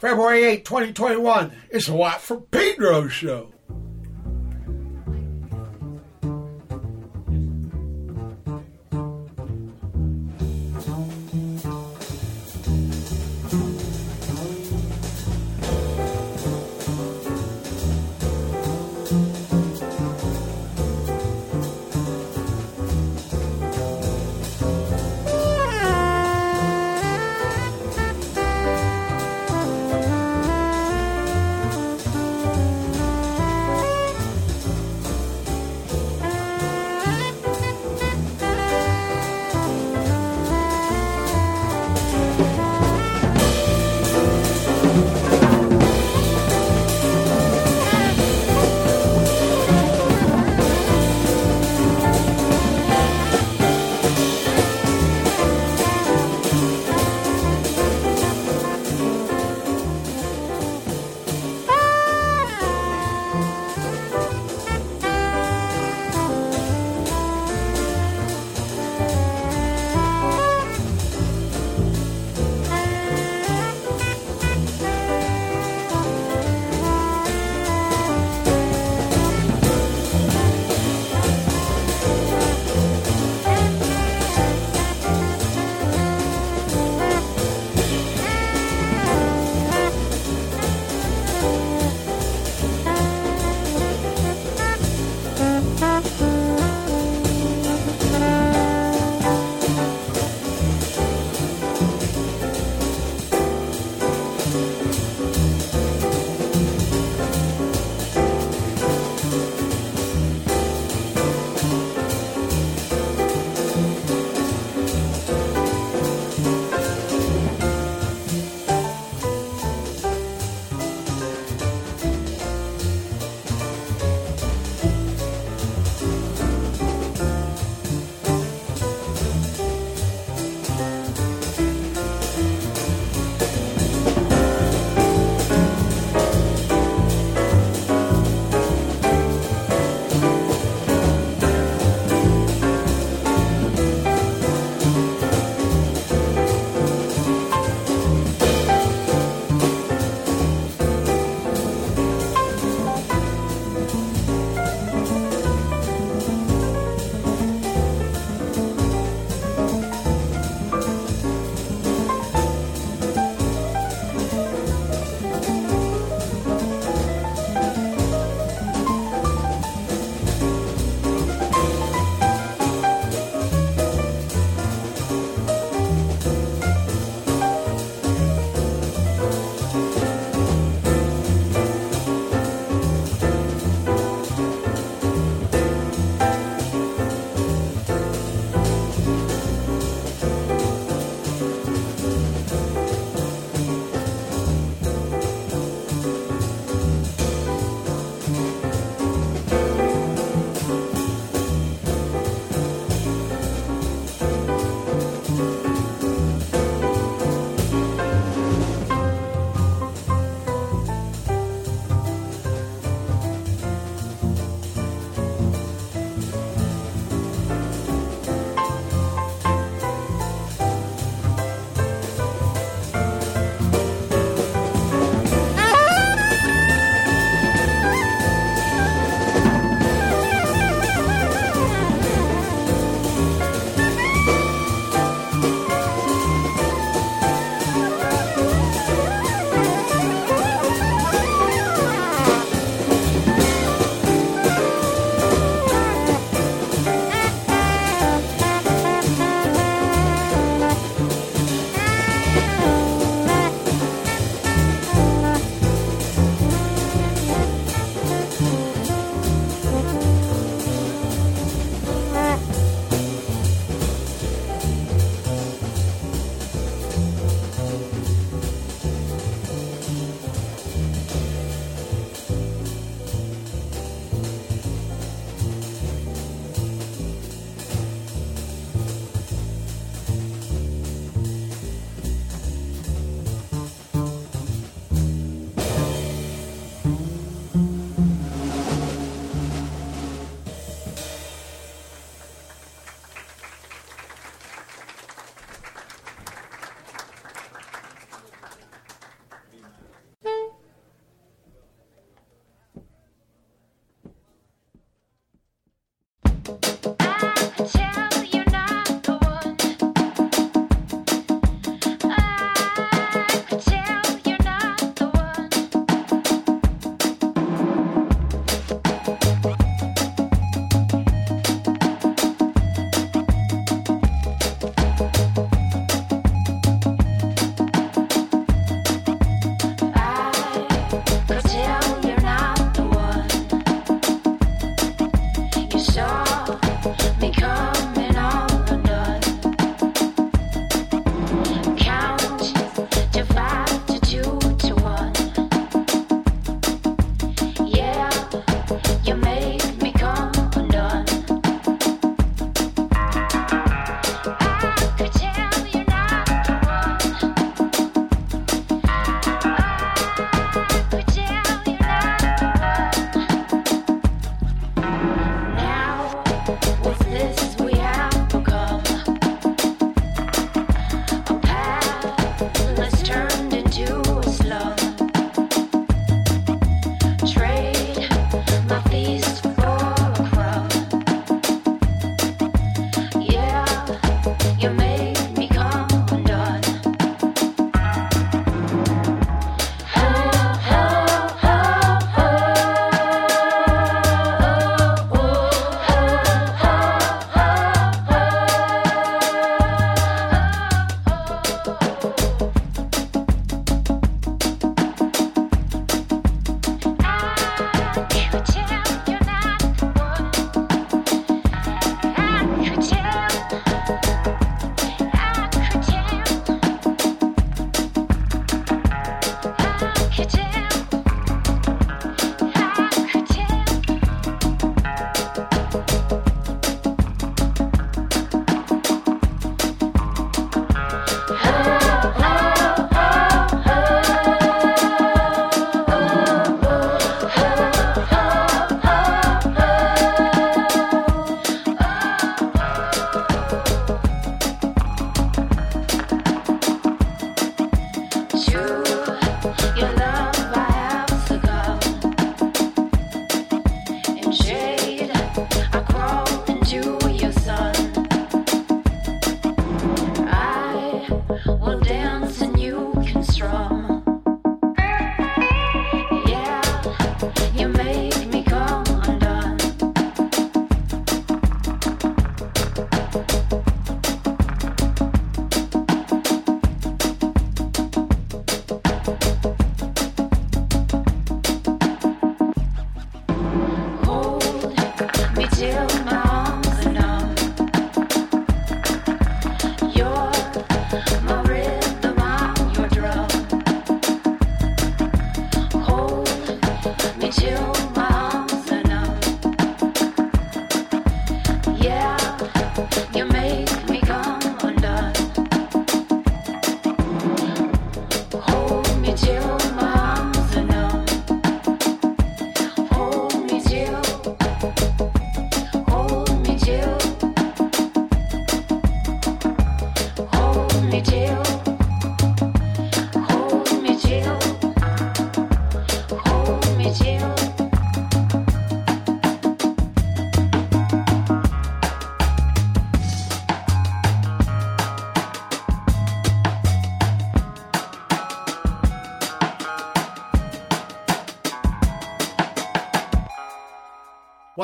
February 8, 2021. It's a Watt from Pedro show.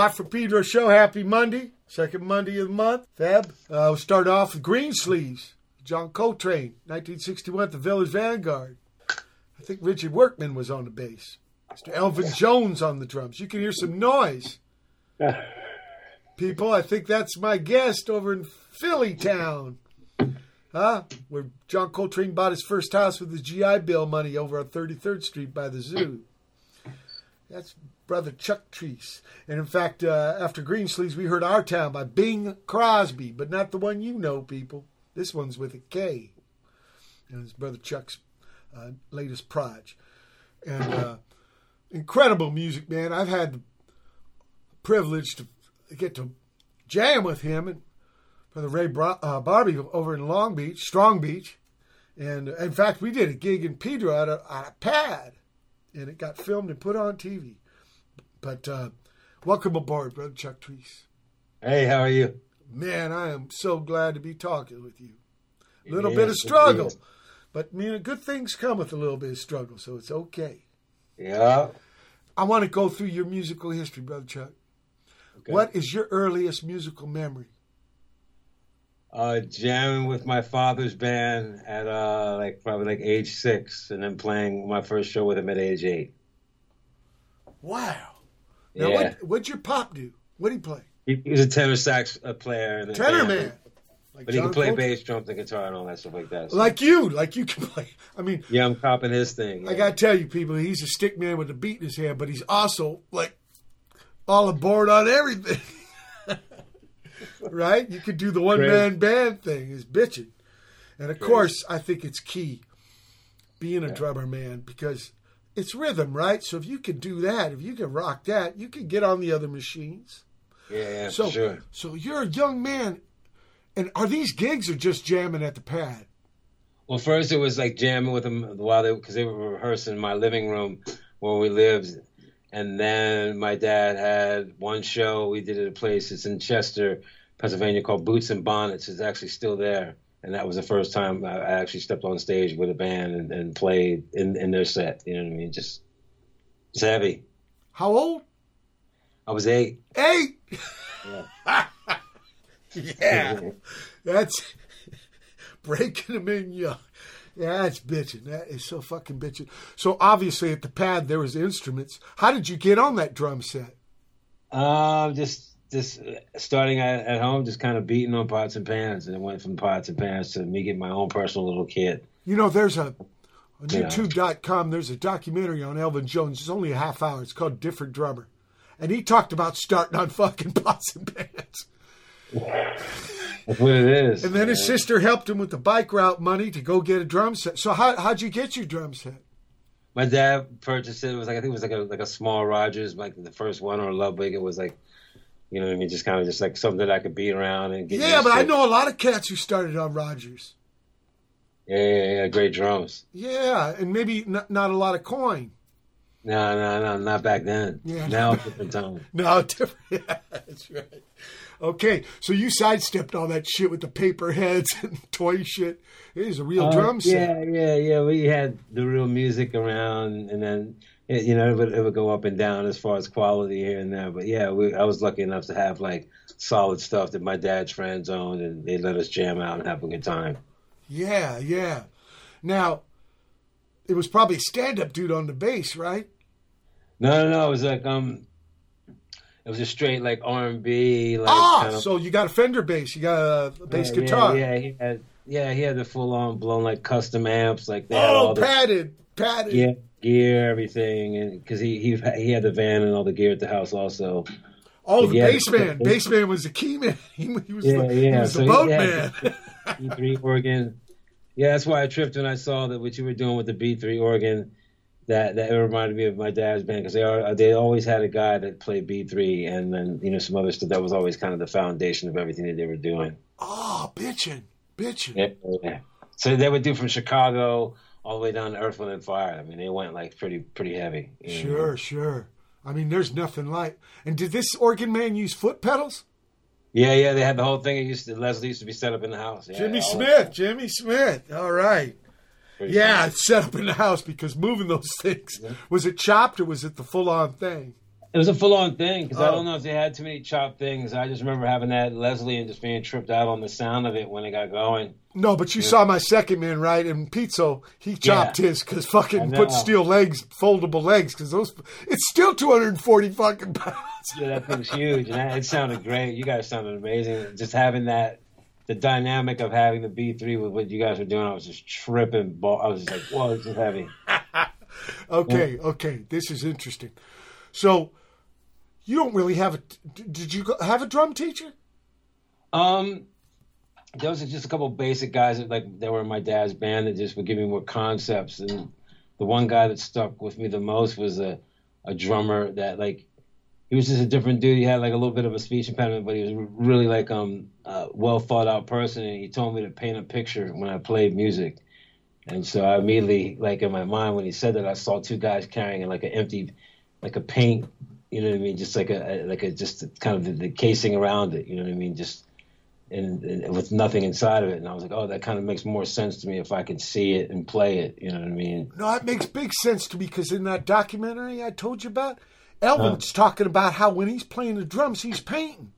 Watt from Pedro show. Happy Monday, second Monday of the month. Feb. Uh, we'll start off with Greensleeves. John Coltrane, 1961, the Village Vanguard. I think Richard Workman was on the bass. Mr. Elvin Jones on the drums. You can hear some noise. People, I think that's my guest over in Philly Town. Huh? Where John Coltrane bought his first house with his GI Bill money over on 33rd Street by the zoo. That's brother Chuck Treece. And in fact, uh, after Greensleeves, we heard Our Town by Bing Krosby, but not the one you know, people. This one's with a K. And it's brother Chuck's uh, latest proj. And uh, incredible music, man. I've had the privilege to get to jam with him and Brother Ray uh, Barbee over in Long Beach, Strong Beach. And in fact, we did a gig in Pedro at a, at a pad, and it got filmed and put on TV. But uh, welcome aboard, Brother Chuck Treece. Hey, how are you? Man, I am so glad to be talking with you. A little bit of struggle, but you know, good things come with a little bit of struggle, so it's okay. Yeah. I want to go through your musical history, Brother Chuck. Okay. What is your earliest musical memory? uh, jamming with my father's band at uh, like probably like age six, and then playing my first show with him at age eight. Wow! Now, yeah. what what'd your pop do? What did he play? He, he was a tenor sax uh, player. In tenor band. man. Like but John he can play bass, drums, and guitar, and all that stuff like that. So. Like you, like you can play. I mean, yeah, I'm copying his thing. Yeah. I gotta tell you, people, he's a stick man with a beat in his hand, but he's also like all aboard on everything. right? You could do the one man band thing is bitching. And of Great. course, I think it's key being a yeah. drummer, man, because it's rhythm, right? So if you can do that, if you can rock that, you can get on the other machines. Yeah, yeah so, sure. So you're a young man, and are these gigs or just jamming at the pad? Well, first it was like jamming with them while they because they were rehearsing in my living room where we lived, and then my dad had one show we did at a place. It's in Chester Pennsylvania called Boots and Bonnets It's actually still there. And that was the first time I actually stepped on stage with a band and, and played in, in their set. You know what I mean? Just it's heavy. How old? I was eight. Eight. Yeah. yeah. That's breaking them in young. Yeah, that's bitching. That is so fucking bitching. So obviously at the pad there was instruments. How did you get on that drum set? Um, uh, just just uh, starting at, at, home, just kind of beating on pots and pans, and it went from pots and pans to me getting my own personal little kit. You know, there's a on YouTube.com. There's a documentary on Elvin Jones. It's only a half hour. It's called Different Drummer, and he talked about starting on fucking pots and pans. That's what it is. And then his sister helped him with the bike route money to go get a drum set. So how how'd you get your drum set? My dad purchased it. It was like I think it was like a like a small Rogers, like the first one or Ludwig. It was like you know what I mean? Just kind of just like something that I could beat around and get. Yeah, but I know a lot of cats who started on Rogers. Yeah, yeah, yeah, great drums. Yeah, and maybe not, not a lot of coin. No, no, no, not back then. Yeah, now different time. no, different. Yeah, that's right. Okay, so you sidestepped all that shit with the paper heads and toy shit. It is a real uh, drum set. Yeah, yeah, yeah. We had the real music around, and then it, you know, it would, it would go up and down as far as quality here and there. But yeah, we, I was lucky enough to have like solid stuff that my dad's friends owned, and they let us jam out and have a good time. Yeah, yeah. Now, it was probably stand up dude on the bass, right? No, no, no. It was like um, it was a straight like R and B. Like, ah, kind of, so you got a Fender bass, you got a bass yeah, guitar. Yeah, yeah, he had, yeah, he had the full on blown like custom amps, like they oh, padded, padded. Yeah, gear, everything, and because he he he had the van and all the gear at the house also. Oh, the bassman. Bassman was the key man. He, he was yeah, the, yeah. He was so the boat man. B3 organ. Yeah, that's why I tripped when I saw that what you were doing with the B3 organ. That that reminded me of my dad's band because they are they always had a guy that played B3 and then you know some other stuff that was always kind of the foundation of everything that they were doing. Oh, bitching, bitching. Yeah, yeah. So they would do from Chicago all the way down to Earth, Wind, and Fire. I mean, they went like pretty pretty heavy. Sure, know? sure. I mean, there's nothing like. And did this organ man use foot pedals? Yeah, yeah, they had the whole thing. It used to Leslie used to be set up in the house. Yeah, Jimmy Smith, Jimmy Smith. All right. Pretty yeah, it's set up in the house because moving those things yeah. was it chopped or was it the full on thing? It was a full on thing because I Oh. don't know if they had too many chopped things. I just remember having that Leslie and just being tripped out on the sound of it when it got going. No, but you saw my second man, right? And Pizzo, he chopped his because fucking put steel legs, foldable legs, because those, it's still 240 fucking pounds. Yeah, that thing's huge, and that, it sounded great. You guys sounded amazing. Just having that, the dynamic of having the B three with what you guys were doing, I was just tripping. Ball. I was just like, whoa, this is heavy. Okay, okay, this is interesting. So, you don't really have a. did you have a drum teacher? Um, those are just a couple basic guys that like they were in my dad's band that just would give me more concepts. And the one guy that stuck with me the most was a a drummer that like he was just a different dude. He had like a little bit of a speech impediment, but he was really like um a well thought out person. And he told me to paint a picture when I played music. And so I immediately, like in my mind, when he said that, I saw two guys carrying like an empty, like a paint, you know what I mean, just like a like a just kind of the, the casing around it, you know what I mean, just and, and with nothing inside of it. And I was like, oh, that kind of makes more sense to me if I can see it and play it, you know what I mean? No, it makes big sense to me because in that documentary I told you about, Elvin's talking about how when he's playing the drums, he's painting.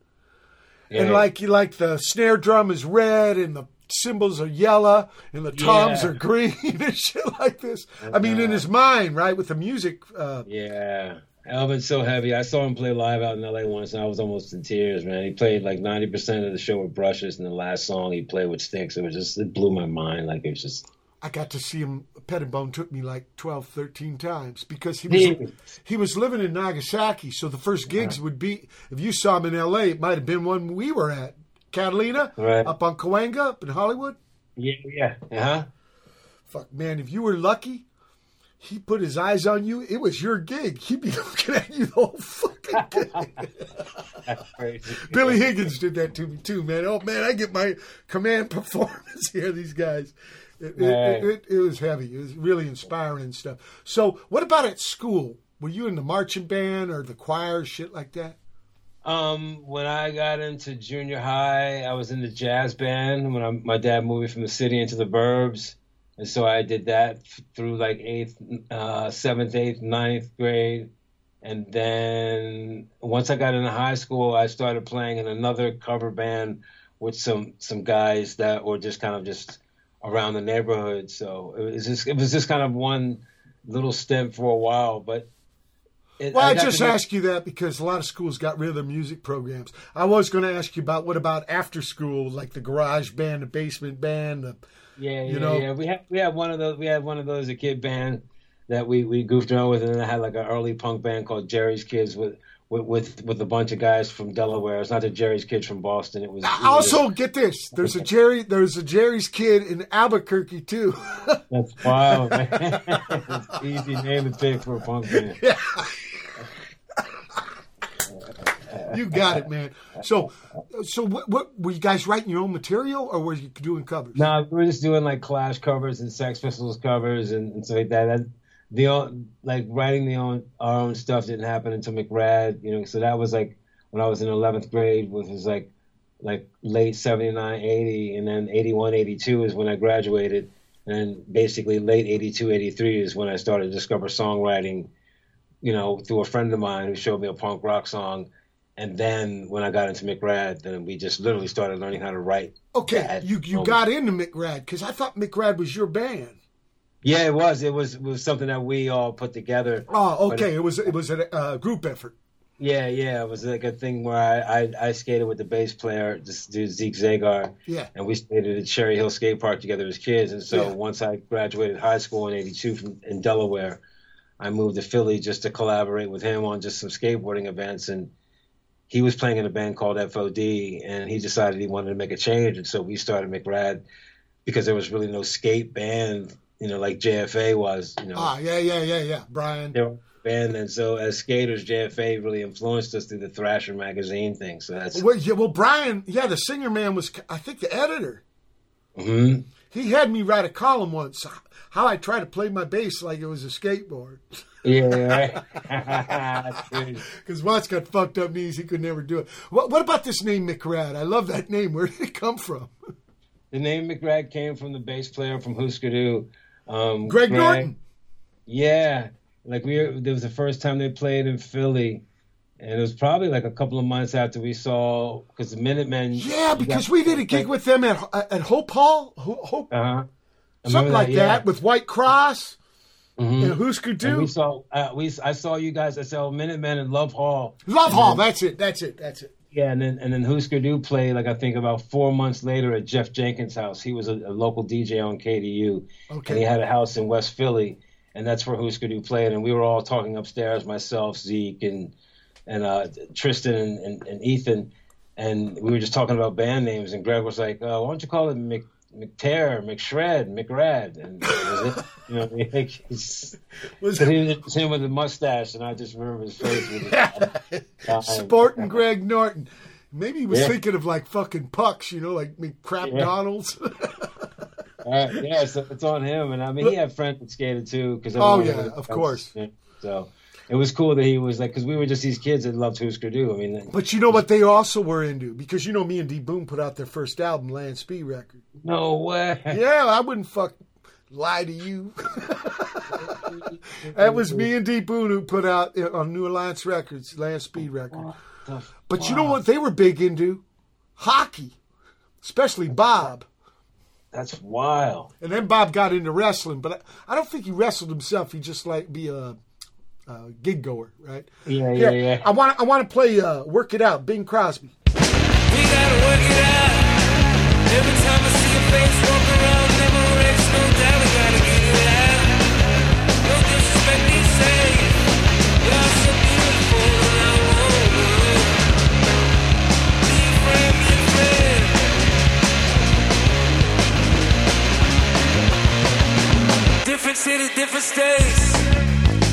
Yeah, And Yeah. like you like the snare drum is red and the cymbals are yellow and the toms Yeah. are green and shit like this. I mean, in his mind, right, with the music. Uh, Yeah. Elvin's so heavy. I saw him play live out in LA once, and I was almost in tears, man. He played like 90% of the show with brushes, and the last song he played with sticks. It was just, it blew my mind. Like, it was just, I got to see him. Pettibon took me like 12, 13 times because he was he was living in Nagasaki. So the first gigs would be if you saw him in L.A. It might have been one we were at Catalina Right. up on Cahuenga up in Hollywood. yeah, yeah. Uh huh. Fuck man, if you were lucky, he put his eyes on you. It was your gig. He'd be looking at you the whole fucking gig. That's crazy. Billy Higgins did that to me too, man. Oh man, I get my command performance here. These guys, it, it, it, it was heavy. It was really inspiring and stuff. So, what about at school? Were you in the marching band or the choir, shit like that? Um, when I got into junior high, I was in the jazz band when I, my dad moved me from the city into the burbs. And so I did that through like eighth, uh, seventh, eighth, ninth grade. And then once I got into high school, I started playing in another cover band with some, some guys that were just kind of just around the neighborhood. So it was just, it was just kind of one little stint for a while, but it, Well, I, got just asked you that because a lot of schools got rid of their music programs. I was going to ask you about what about after school, like the garage band, the basement band, the Yeah, you yeah, know? yeah. We had we had one of those. We had one of those a kid band that we we goofed around with, and then I had like an early punk band called Jerry's Kids with. With, with with a bunch of guys from Delaware. It's not the Jerry's Kids from Boston. It was it was Also, get this: there's a Jerry, there's a Jerry's kid in Albuquerque too. that's wild, man. easy name to pick for a punk band. You got it, man. So, so what, what were you guys writing your own material, or were you doing covers? No, we were just doing like Clash covers and Sex Pistols covers and, and stuff like that. that the like writing the own our own stuff didn't happen until McRad, you know. So that was like when I was in eleventh grade, which was like like late 79, 80, and then 81, 82 is when I graduated, and basically late 82, 83 is when I started to discover songwriting, you know, through a friend of mine who showed me a punk rock song. And then when I got into McRad, then we just literally started learning how to write Okay, you you home. got into McRad because I thought McRad was your band. Yeah, it was. It was. It was something that we all put together. Oh, okay. It was it was a uh, group effort. Yeah, yeah. It was like a thing where I, I, I skated with the bass player, this dude Zeke Zagar, Yeah. and we skated at Cherry Hill Skate Park together as kids. And so Yeah. once I graduated high school in '82 from in Delaware, I moved to Philly just to collaborate with him on just some skateboarding events. And he was playing in a band called FOD, and he decided he wanted to make a change, and so we started McRad because there was really no skate band, you know, like JFA was. You know, Ah, yeah, yeah, yeah, yeah. Brian. were a band, and so as skaters, JFA really influenced us through the Thrasher magazine thing. So that's Well, yeah, well, Brian, yeah, the singer man was, I think, the editor. Mhm. He had me write a column once, how I try to play my bass like it was a skateboard. yeah, right. That's crazy. Because Watts got fucked up knees, he could never do it. What, what about this name, McRad? I love that name. Where did it come from? The name McRad came from the bass player from Husker Du, um, Greg Norton. Yeah, like we there was the first time they played in Philly. And it was probably like a couple of months after we saw because the Minutemen. Yeah, because we did a gig with them at at Hope Hall, Hope, Uh huh. something like that, with White Cross Mhm. and Husker And Du. we saw uh, we I saw you guys. I saw Minutemen and Love Hall. Love Hall. That's it. That's it. That's it. Yeah, and then and then Husker Du played like I think about four months later at Jeff Jenkins' house. He was a, a local DJ on KDU, and he had a house in West Philly, and that's where Husker Du played. And we were all talking upstairs, myself, Zeke, and and uh, Tristan and, and, and Ethan, and we were just talking about band names. And Greg was like, uh, "Why don't you call it Mc, McTear, McShred, McRad?" And was it. you know, like, he's, Was he was him with a mustache, and I just remember his face with his Sporting Greg Norton. Maybe he was Yeah. thinking of like fucking pucks, you know, like crap Yeah. Donalds. Yeah, so it's on him, and I mean, he had friends that skated too. Because Oh, yeah, of course. So it was cool that he was like, because we were just these kids that loved Husker Du. I mean, but you know what they also were into? Because you know me and D. Boon put out their first album, Land Speed Record. no way. Yeah, I wouldn't fuck lie to you. that was me and D. Boon who put out uh, on New Alliance Records, Land Speed Record. But you know what they were big into? Hockey. Especially Bob. That's wild. And then Bob got into wrestling, but I, I don't think he wrestled himself. He just like be a, a gig goer, right? Yeah, yeah, Here, yeah. I want I want to play uh, "Work It Out," Bing Krosby. We gotta work it out. Every time I see your face walk around, never breaks, no doubt we gotta get it out. No disrespect, me say you're so beautiful and I want you. Be a friend, be a friend. Different cities, different states.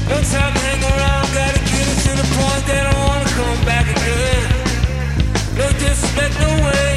No time to hang around, gotta get to the point that I wanna come back again. No disrespect, no way.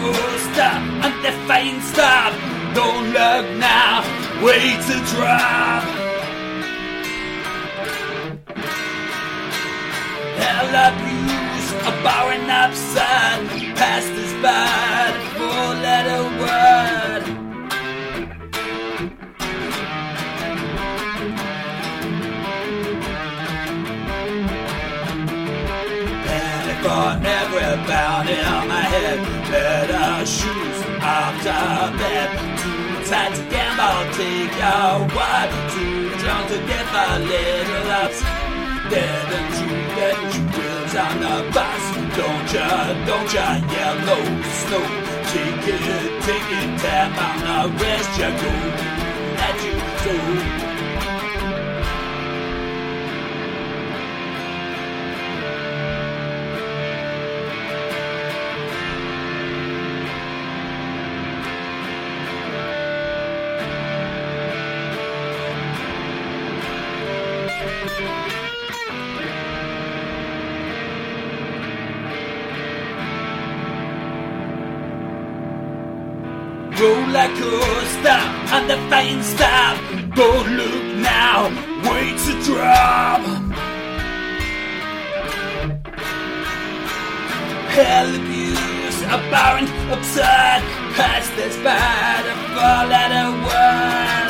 Roller coaster, undefined stop. Don't look now, wait to drop. Hell abuse, a bowing up sun, past this bad four letter word. Panic on every bound in my head. The bed. Too tight to gamble, take your word. Too drunk to get the little ups. And true, dead and true wheels on the bus. Don't ya, don't ya, yellow snow. Take it, take it, tap on the rest Ya go. That you so. Fine stop. Don't look now, wait to drop. Hell abuse, apparent, absurd, past this bad, a four letter word.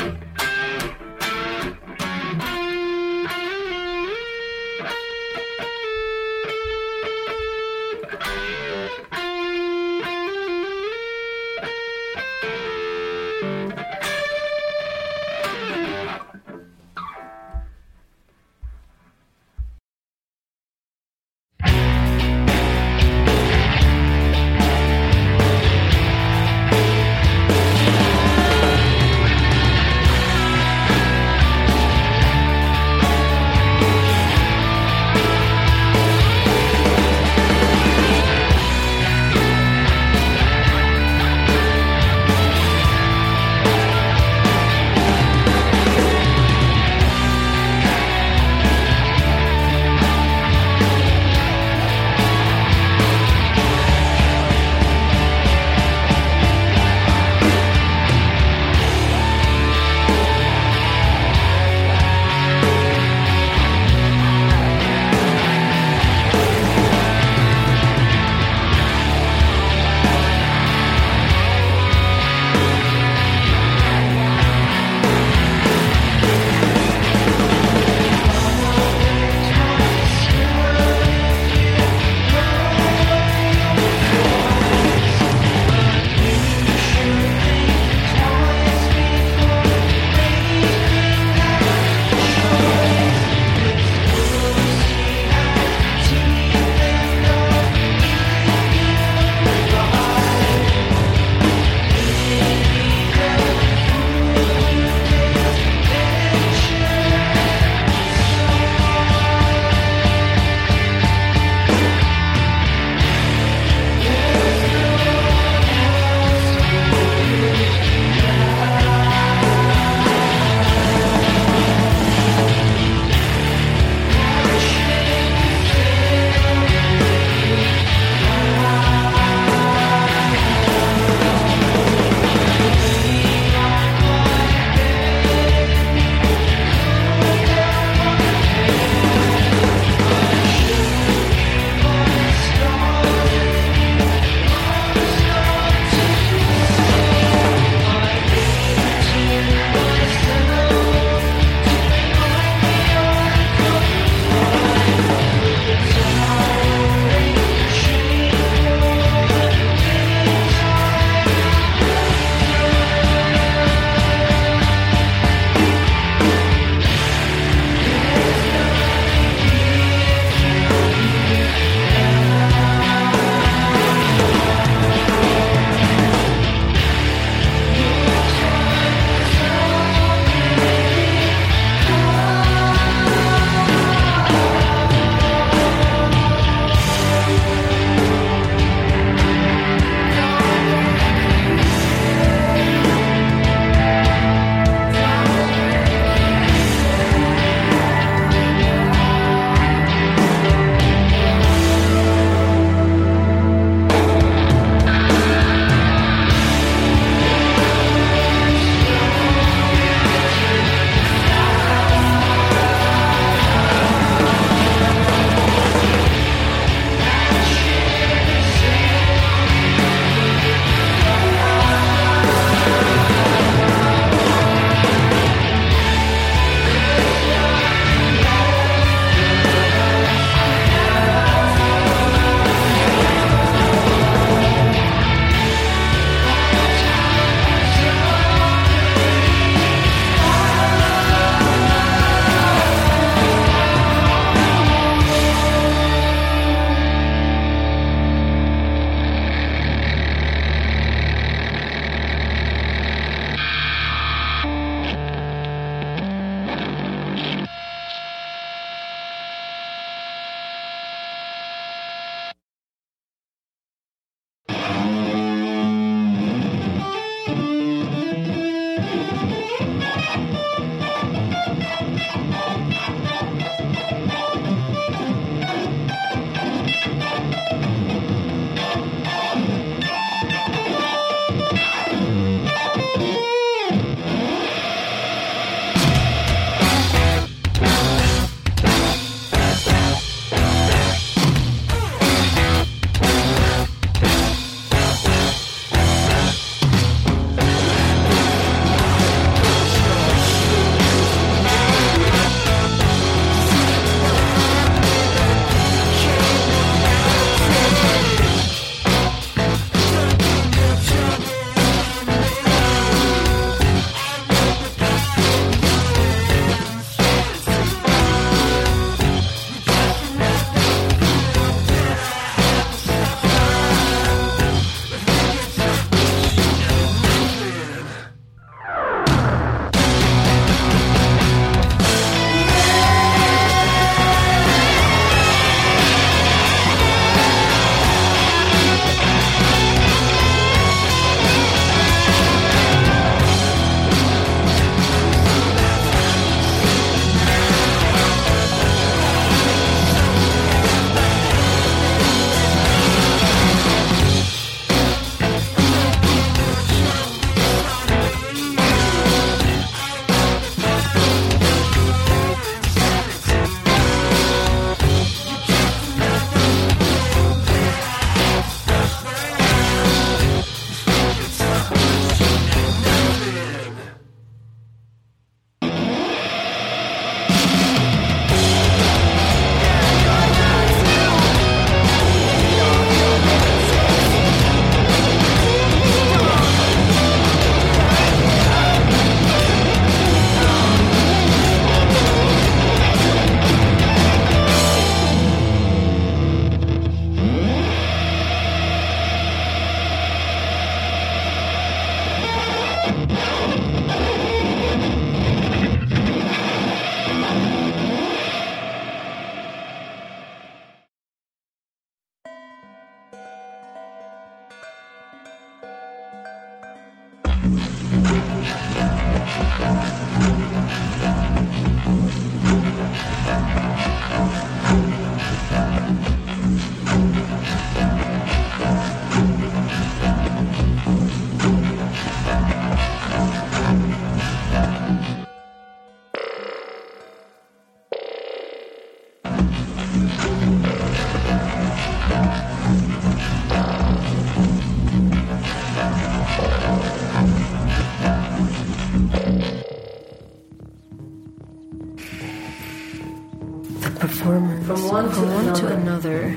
another.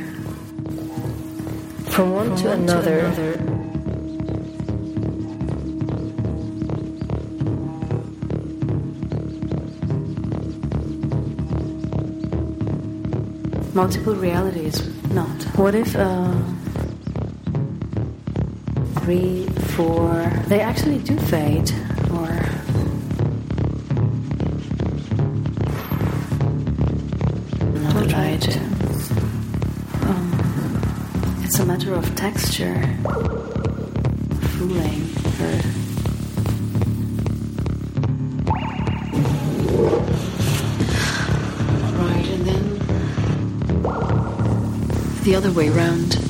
From one, From to, one another. to another. multiple realities. Not. What if uh, three, four? They actually do fade. other way round.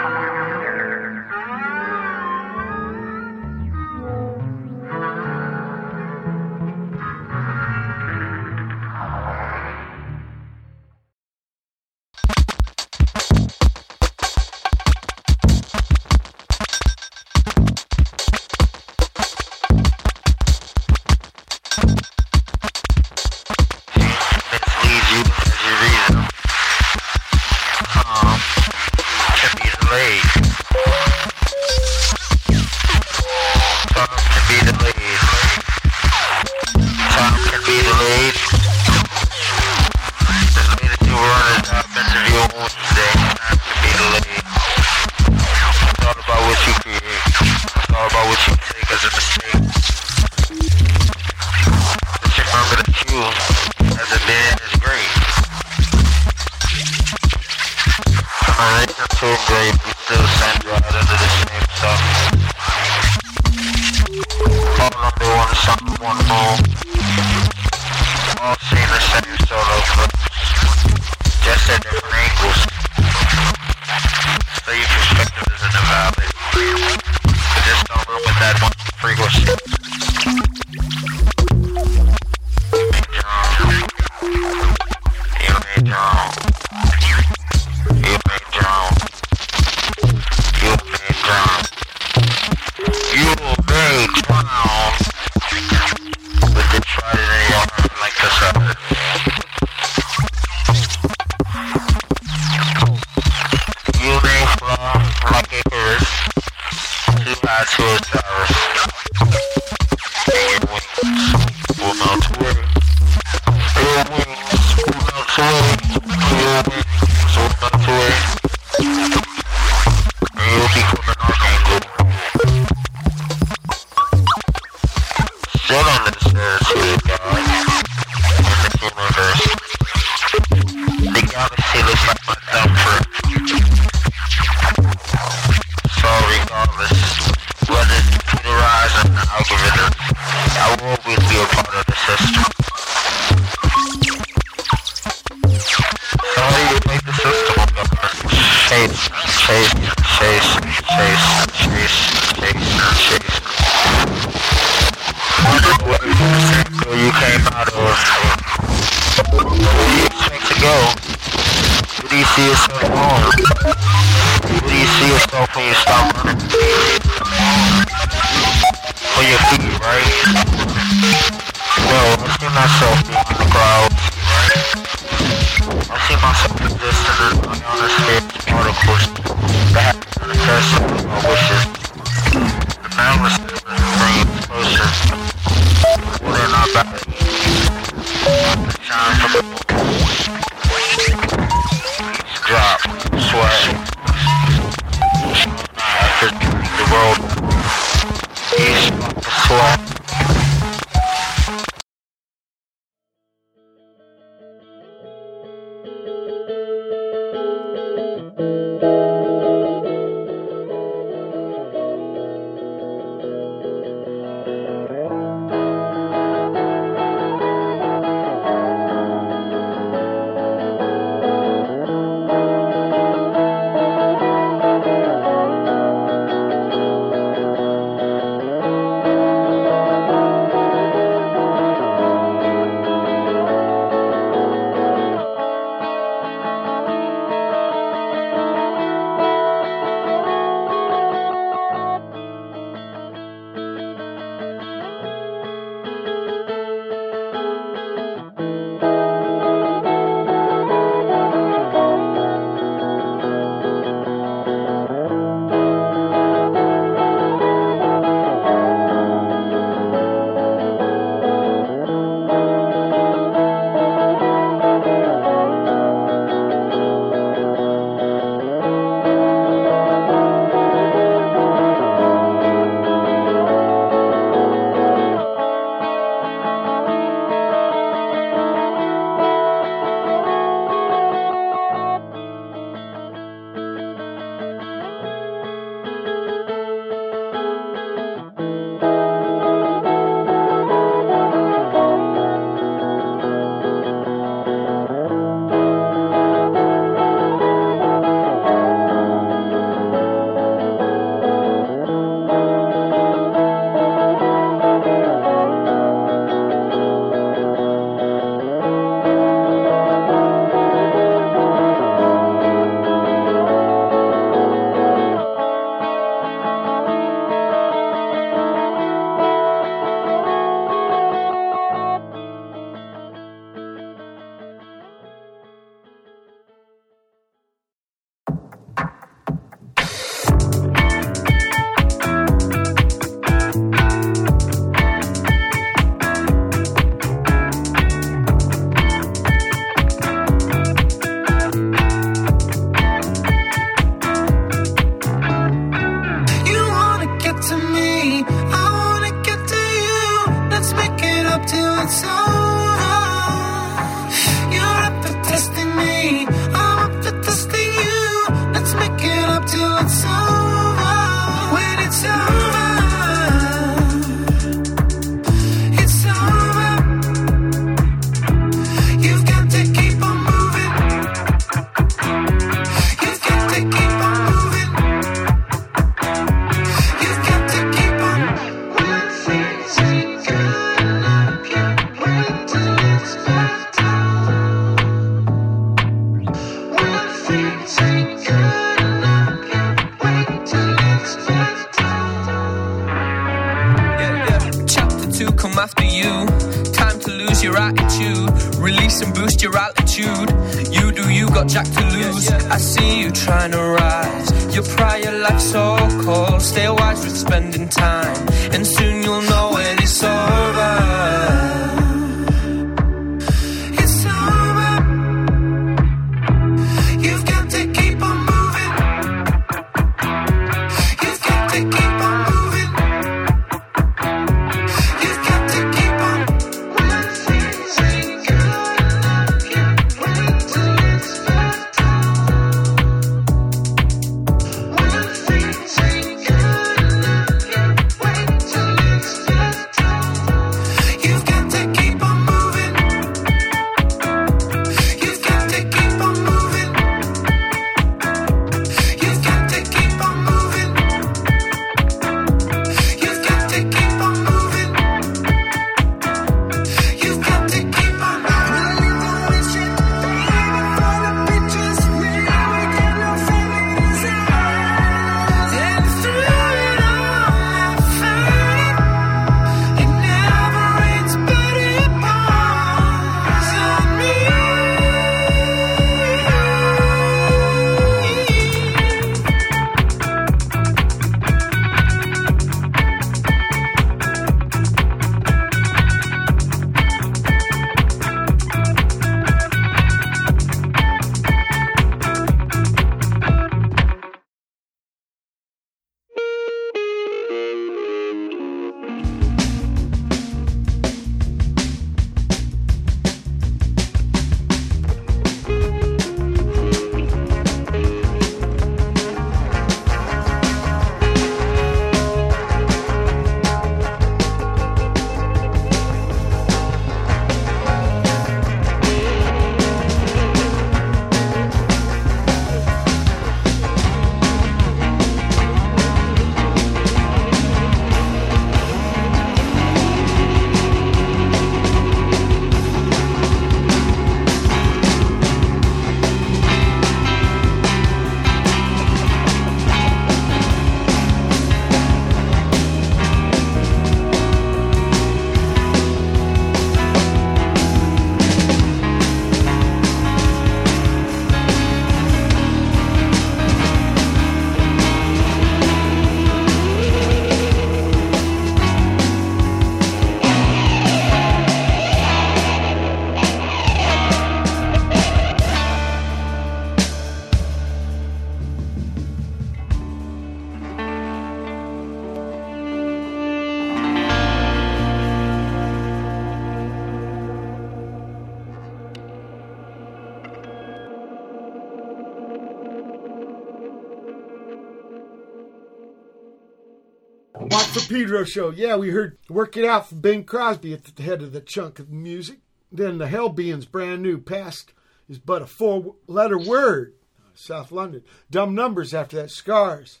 For Pedro show. Yeah, we heard Work It Out from Bing Krosby at the head of the chunk of music. Then the Hell Beings, brand new, past is but a four letter word. South London. Dumb numbers after that, Scars.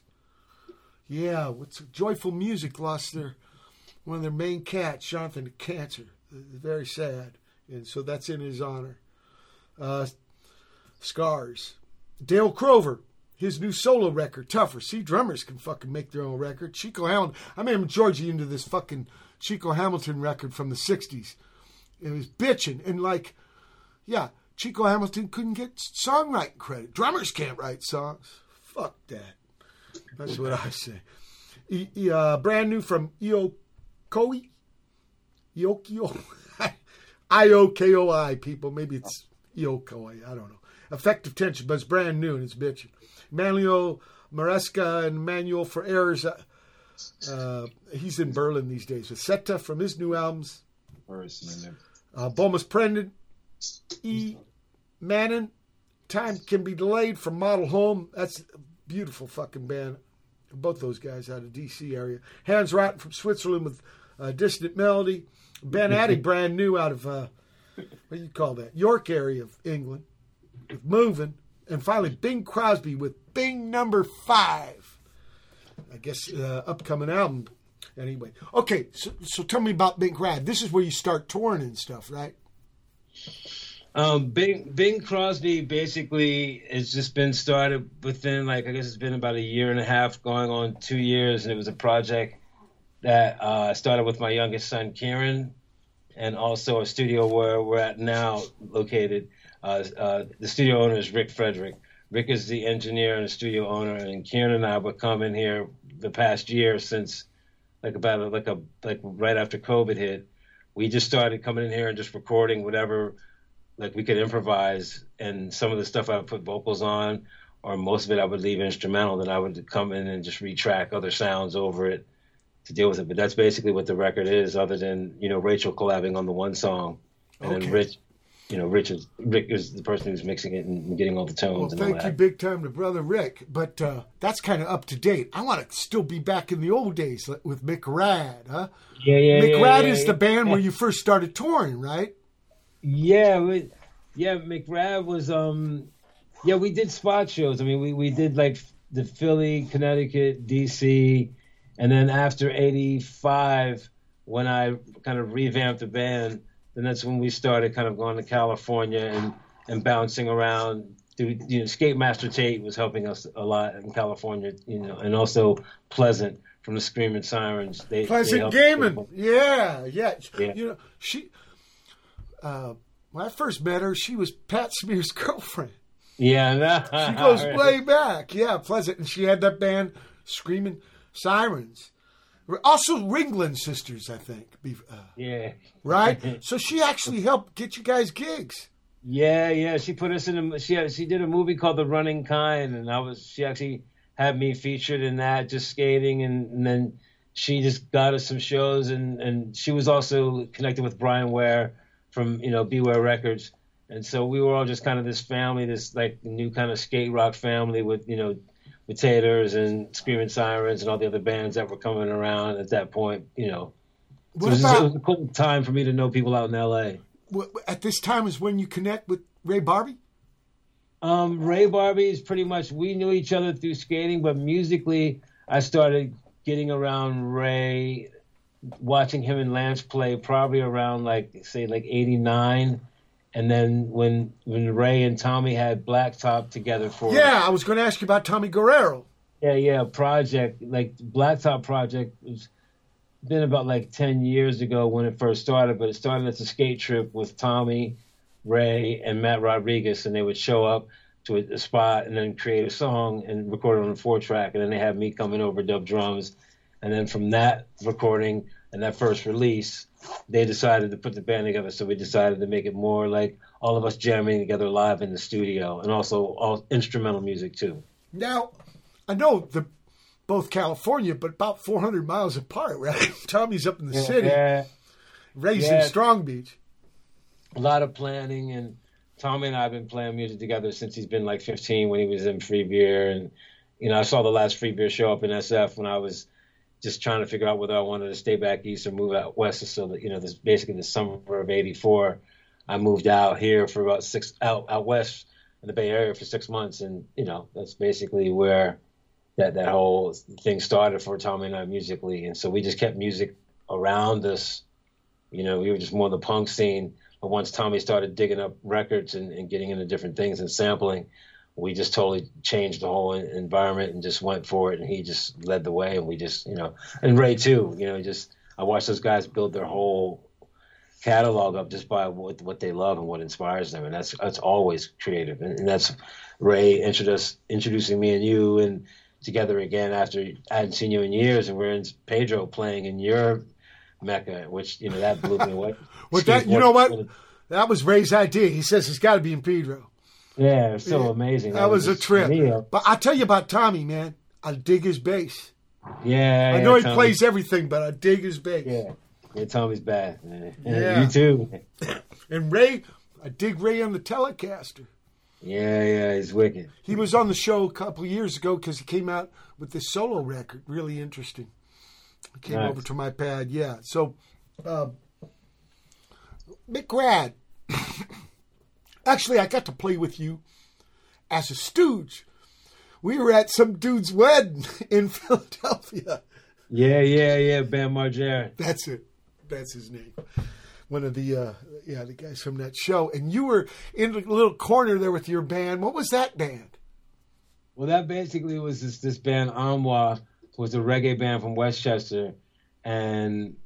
Yeah, what's joyful music lost their one of their main cats, Jonathan, to cancer. Very sad. And so that's in his honor. Uh, Scars. Dale Crover, his new solo record, Tougher. See, drummers can fucking make their own record. Chico Hamilton. I made him Georgie into this fucking Chico Hamilton record from the 60s. It was bitching. And like, yeah, Chico Hamilton couldn't get songwriting credit. Drummers can't write songs. Fuck that. That's what I say. E- e- uh, brand new from Iokoi. Iokio. I O K O I, people. Maybe it's Iokoi. I don't know. Effective tension, but it's brand new and it's bitching. Manuel Maresca and Manual for Errors. Uh, uh, he's in Berlin these days. With Sette from his new albums. Uh, Bomis Prendin. E. Manon. Time can be delayed from Model Home. That's a beautiful fucking band. Both those guys out of DC area. Hans Rotten from Switzerland with uh, Distant Melody. Ben Adey, brand new out of uh, what do you call that? York area of England with Moving. And finally, Bing Krosby with Bing number five. I guess uh, upcoming album. Anyway, okay. So, so tell me about Bing Krosby. This is where you start touring and stuff, right? Um, Bing Bing Krosby basically has just been started within like I guess it's been about a year and a half, going on two years, and it was a project that uh, started with my youngest son Kieran, and also a studio where we're at now located. Uh, uh, the studio owner is Rick Frederick. Rick is the engineer and the studio owner, and Kieran and I were coming here the past year since like about like a like right after COVID hit. We just started coming in here and just recording whatever like we could improvise, and some of the stuff I would put vocals on, or most of it I would leave instrumental. Then I would come in and just retrack other sounds over it to deal with it. But that's basically what the record is, other than you know Rachel collabing on the one song, and Okay. then Rich, you know Rich is Rick is the person who's mixing it and getting all the tones. Well, and thank you big time to brother Rick, but uh, that's kind of up to date. I want to still be back in the old days with McRad, huh? Yeah, yeah, Mick yeah, Rad yeah, is yeah. the band where you first started touring, right? Yeah, we, yeah. McRad was um, yeah. We did spot shows. I mean, we we did like the Philly, Connecticut, DC, and then after '85, when I kind of revamped the band, then that's when we started kind of going to California and and bouncing around. You know, Skate Master Tate was helping us a lot in California, you know, and also Pleasant from the Screaming Sirens. They, they Pleasant Gehman. Yeah, yeah. Yeah. You know, she. Uh, when I first met her, she was Pat Smear's girlfriend. Yeah, She goes way back. Yeah, Pleasant, and she had that band Screaming Sirens. Also, Ringling Sisters, I think. Uh, Yeah. right? so she actually helped get you guys gigs. Yeah, yeah. She put us in a she she did a movie called The Running Kind, and I was she actually had me featured in that, just skating, and, and then she just got us some shows, and and she was also connected with Brian Ware from you know Beware Records, and so we were all just kind of this family, this like new kind of skate rock family with you know Potatoes and Screaming Sirens and all the other bands that were coming around at that point, you know. So it, was, it was a cool time for me to know people out in L.A. what- at this time is when you connect with Ray Barbee? Um, Ray Barbee is pretty much we knew each other through skating, but musically, I started getting around Ray, watching him and Lance play probably around like say like '89, and then when when Ray and Tommy had Blacktop together for Yeah, I was going to ask you about Tommy Guerrero. yeah yeah project like Blacktop project was been about like 10 years ago when it first started, but it started as a skate trip with Tommy, Ray, and Matt Rodriguez, and they would show up to a, a spot and then create a song and record it on a four track, and then they have me coming over dub drums, and then from that recording and that first release, they decided to put the band together. So we decided to make it more like all of us jamming together live in the studio, and also all instrumental music too. Now, I know the both California, but about 400 miles apart, right? Tommy's up in the city, Yeah. Ray's Yeah. in Strong Beach. a lot of planning and Tommy and I have been playing music together since he's been like 15 when he was in Free Beer and you know I saw the last Free Beer show up in SF when I was just trying to figure out whether I wanted to stay back east or move out west. So that you know this basically the summer of 84 I moved out here for about six out out west in the Bay Area for six months. And you know that's basically where that that whole thing started for Tommy and I musically. And so we just kept music around us. You know, we were just more the punk scene. But once Tommy started digging up records and, and getting into different things and sampling, we just totally changed the whole environment and just went for it. And he just led the way. And we just, you know, and Ray too, you know, just, I watched those guys build their whole catalog up just by what, what they love and what inspires them. And that's, that's always creative. And, and that's Ray introduced, introducing me and you and together again after I hadn't seen you in years. And we're in Pedro playing in your Mecca, which, you know, that blew me away. Well, that, you know what? That was Ray's idea. He says it's got to be in Pedro. Yeah, so amazing. That was a trip. Yeah, But I tell you about Tommy, man. I dig his bass. yeah. I know he Tommy- plays everything, but I dig his bass. Yeah, yeah. Tommy's bad. Man. Yeah. you too. And Ray, I dig Ray on the Telecaster. Yeah, yeah. He's wicked. He was on the show a couple of years ago because he came out with this solo record. Really interesting. I came Nice. over to my pad. Yeah. So, uh, Rad. Actually, I got to play with you as a stooge. We were at some dude's wedding in Philadelphia. Yeah, yeah, yeah. Bam Margera. That's it. That's his name. One of the uh, yeah the guys from that show. And you were in a little corner there with your band. What was that band? Well, that basically was this this band Amwa was a reggae band from Westchester, and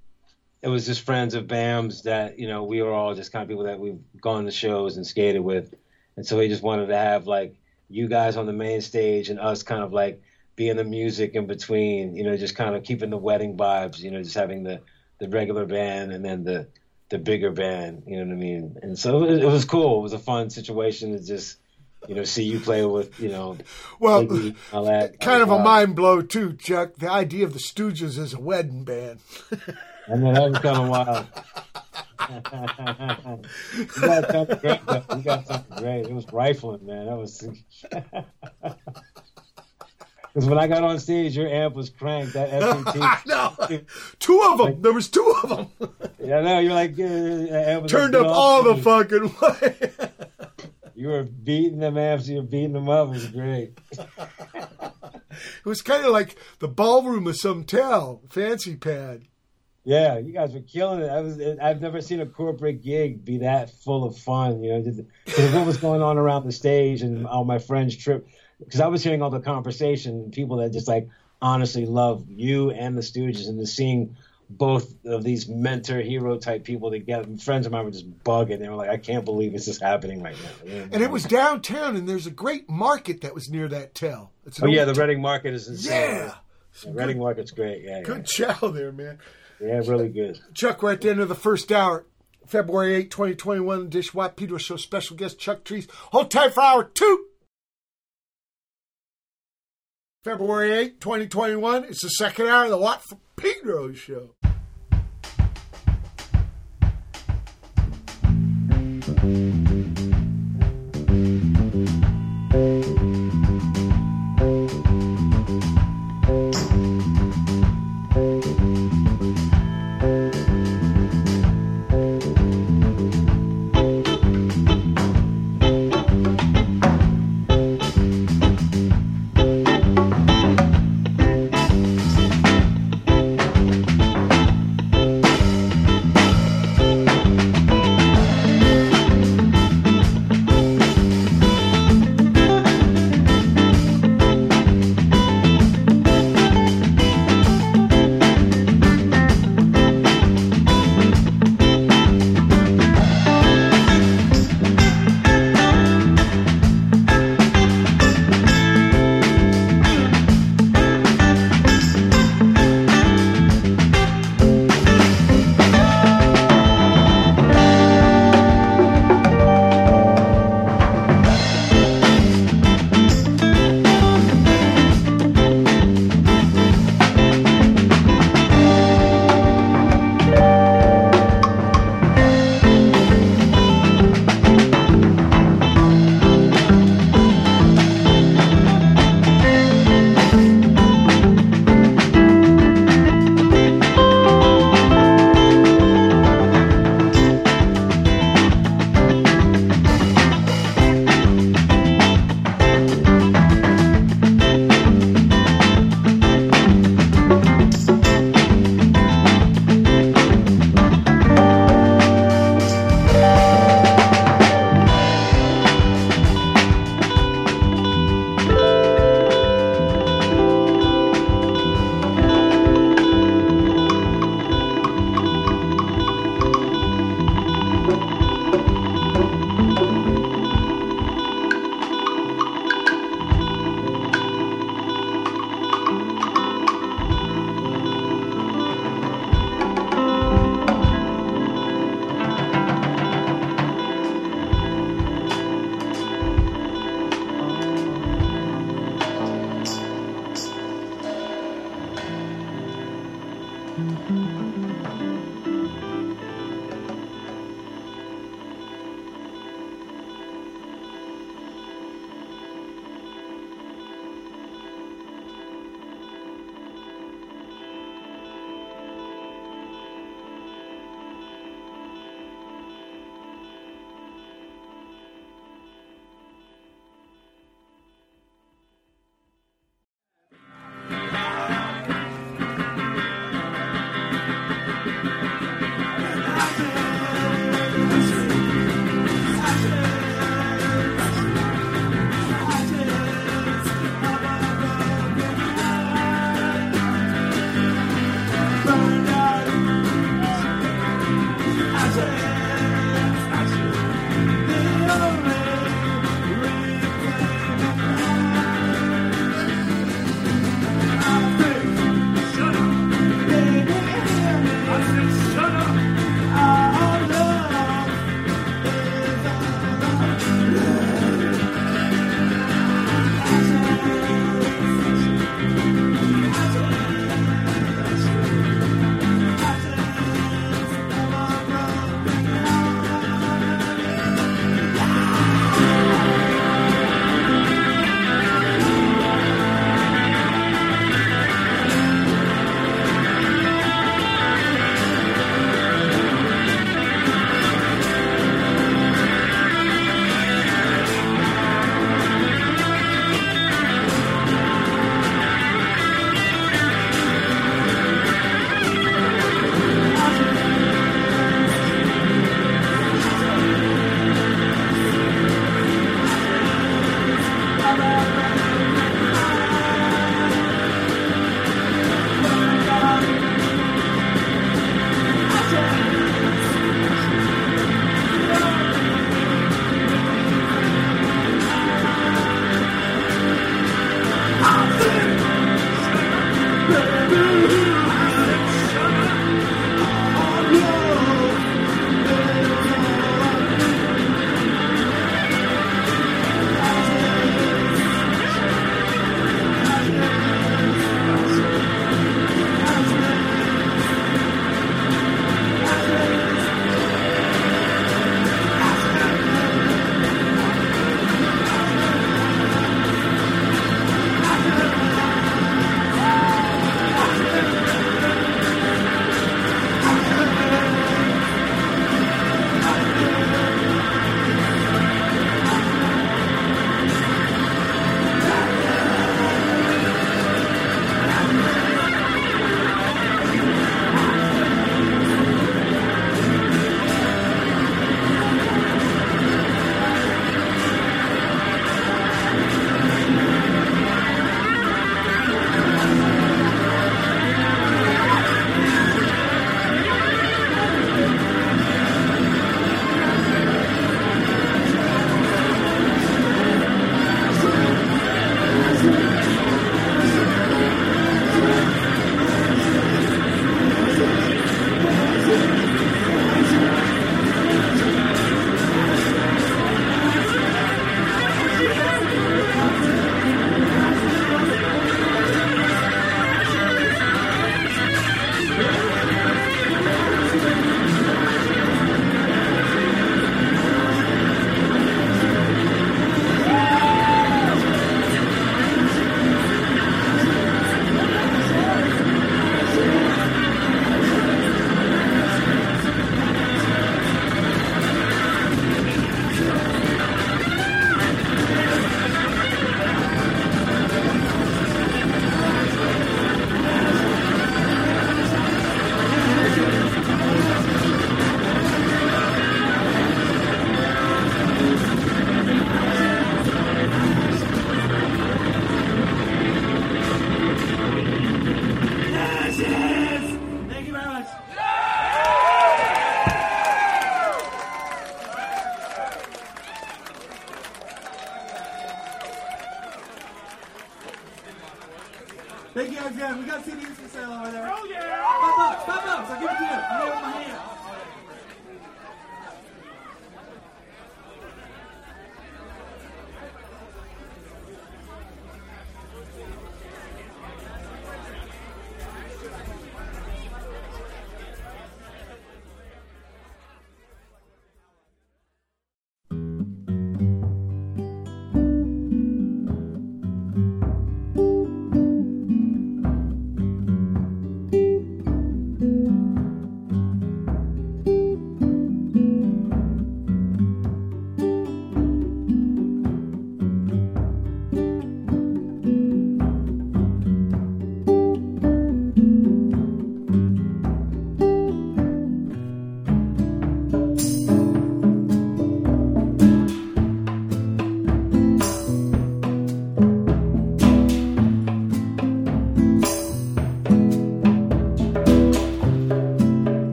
it was just friends of Bam's that you know we were all just kind of people that we've gone to shows and skated with, and so he just wanted to have like you guys on the main stage and us kind of like being the music in between, you know, just kind of keeping the wedding vibes, you know, just having the the regular band and then the the bigger band, you know what I mean? And so it, it was cool. It was a fun situation to just you know see you play with you know Well, Iggy that kind of a Uh, mind blow too, Chuck. The idea of the Stooges as a wedding band. I know that was kind of wild. you got something great. You got something great. It was rifling, man. That was. Because when I got on stage, your amp was cranked. That FET. no, two of them. There was two of them. yeah, no, you're like uh, amp Turned like, up all the fucking way. You were beating them amps. You were beating them up. It was great. It was kind of like the ballroom of some town, fancy pad. Yeah, you guys were killing it. I was. I've never seen a corporate gig be that full of fun. You know, because what was going on around the stage and all my friends' trip. Because I was hearing all the conversation, people that just like honestly love you and the Stooges, and just seeing both of these mentor hero type people together. Friends of mine were just bugging. They were like, "I can't believe this is happening right now." You know? And it was downtown, and there's a great market that was near that tell. It's Oh yeah, the Reading Market is insane. Yeah. The Reading Market's great. Yeah, yeah. Good chow there, man. Yeah, really good. Chuck, we're at the end of the first hour. February 8, 2021, Dish Watt Pedro Show special guest Chuck Treece. Hold tight for hour two. February 8, 2021, it's the second hour of the Watt Pedro Show.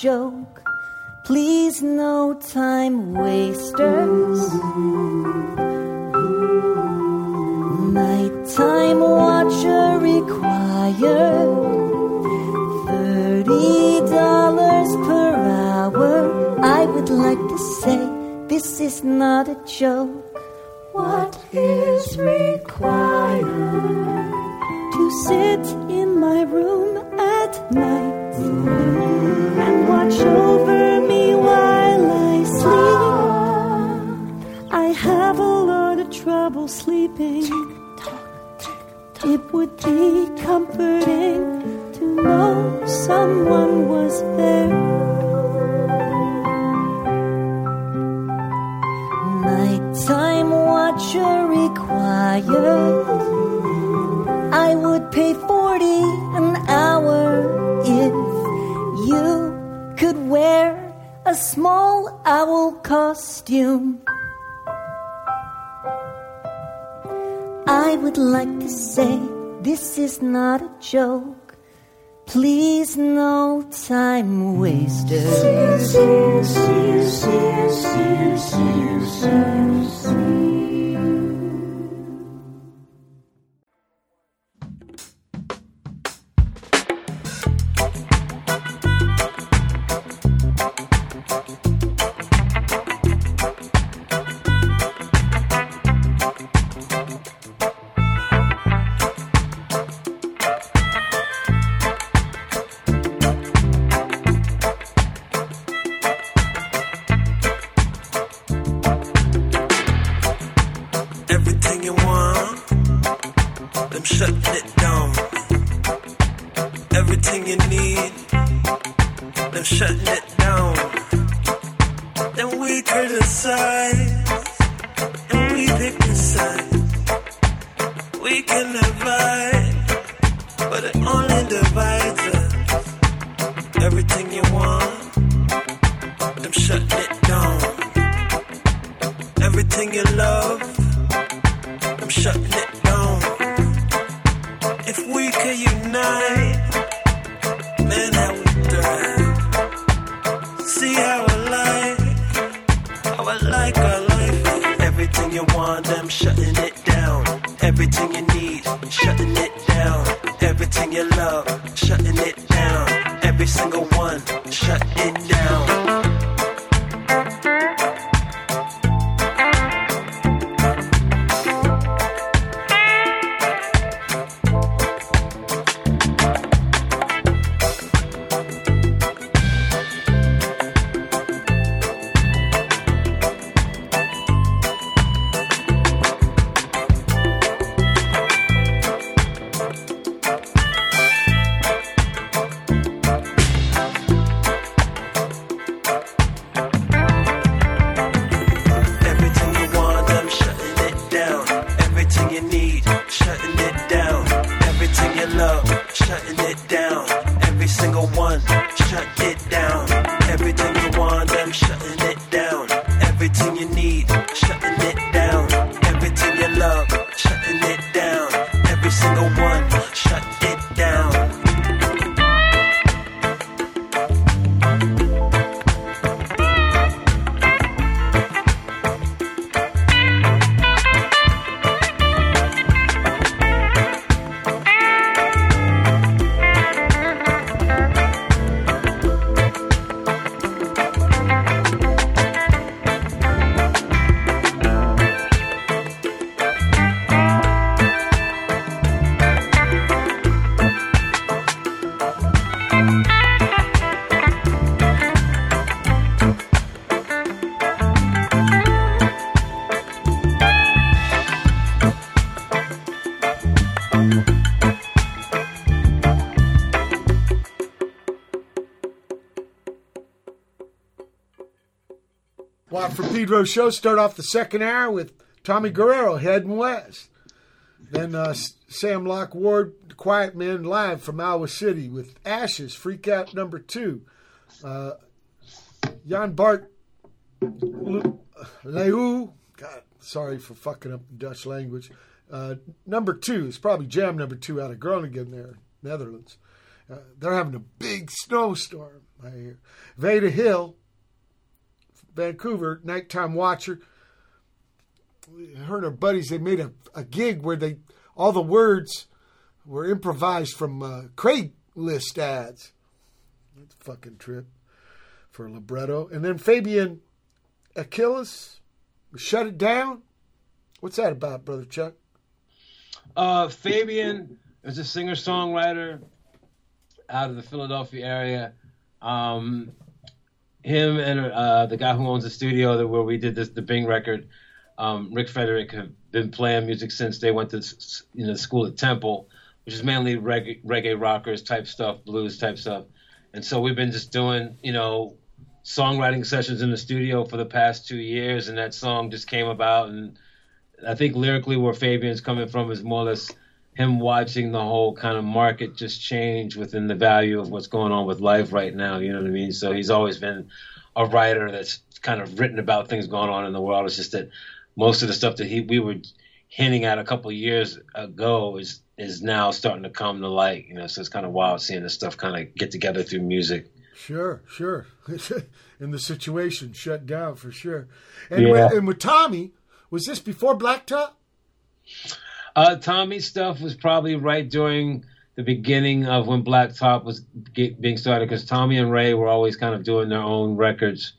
Joke. Please, no time wasters. Nighttime watcher required. Thirty dollars per hour. I would like to say this is not a joke. What is required to sit in my room at night sleeping. It would be comforting to know someone was there. Nighttime watcher required. I would pay 40 an hour if you could wear a small owl costume. I would like to say this is not a joke. Please, no time wasters. Everything Pedro show start off the second hour with Tommy Guerrero heading west. Then uh, Sam Locke Ward, Quiet Men live from Iowa City with Ashes, Freak Out number two. Uh, Jan Bart Leeuw, God, sorry for fucking up the Dutch language. Uh, number two is probably jam number two out of Groningen there, Netherlands. Uh, they're having a big snowstorm, I hear. Veda Hille, Vancouver, nighttime watcher. Her and her buddies, they made a, a gig where they all the words were improvised from uh, Craigslist ads. That's a fucking trip for libretto. And then Fabian Akilles, shut it down. What's that about, brother Chuck? Uh, Fabian is a singer songwriter out of the Philadelphia area. Um, him and uh, the guy who owns the studio that where we did this the Bing record, um, Rick Frederick, have been playing music since they went to you know school at Temple, which is mainly reggae, reggae rockers type stuff, blues type stuff. And so we've been just doing you know songwriting sessions in the studio for the past two years, and that song just came about. And I think lyrically, where Fabian's coming from is more or less him watching the whole kind of market just change within the value of what's going on with life right now. You know what I mean? So he's always been a writer that's kind of written about things going on in the world. It's just that most of the stuff that he we were hinting at a couple of years ago is is now starting to come to light. You know, so it's kind of wild seeing this stuff kind of get together through music. Sure, sure. In the situation, shut down for sure. And, Yeah. with, and with Tommy, was this before Blacktop? Uh, Tommy's stuff was probably right during the beginning of when Black Top was get, being started because Tommy and Ray were always kind of doing their own records,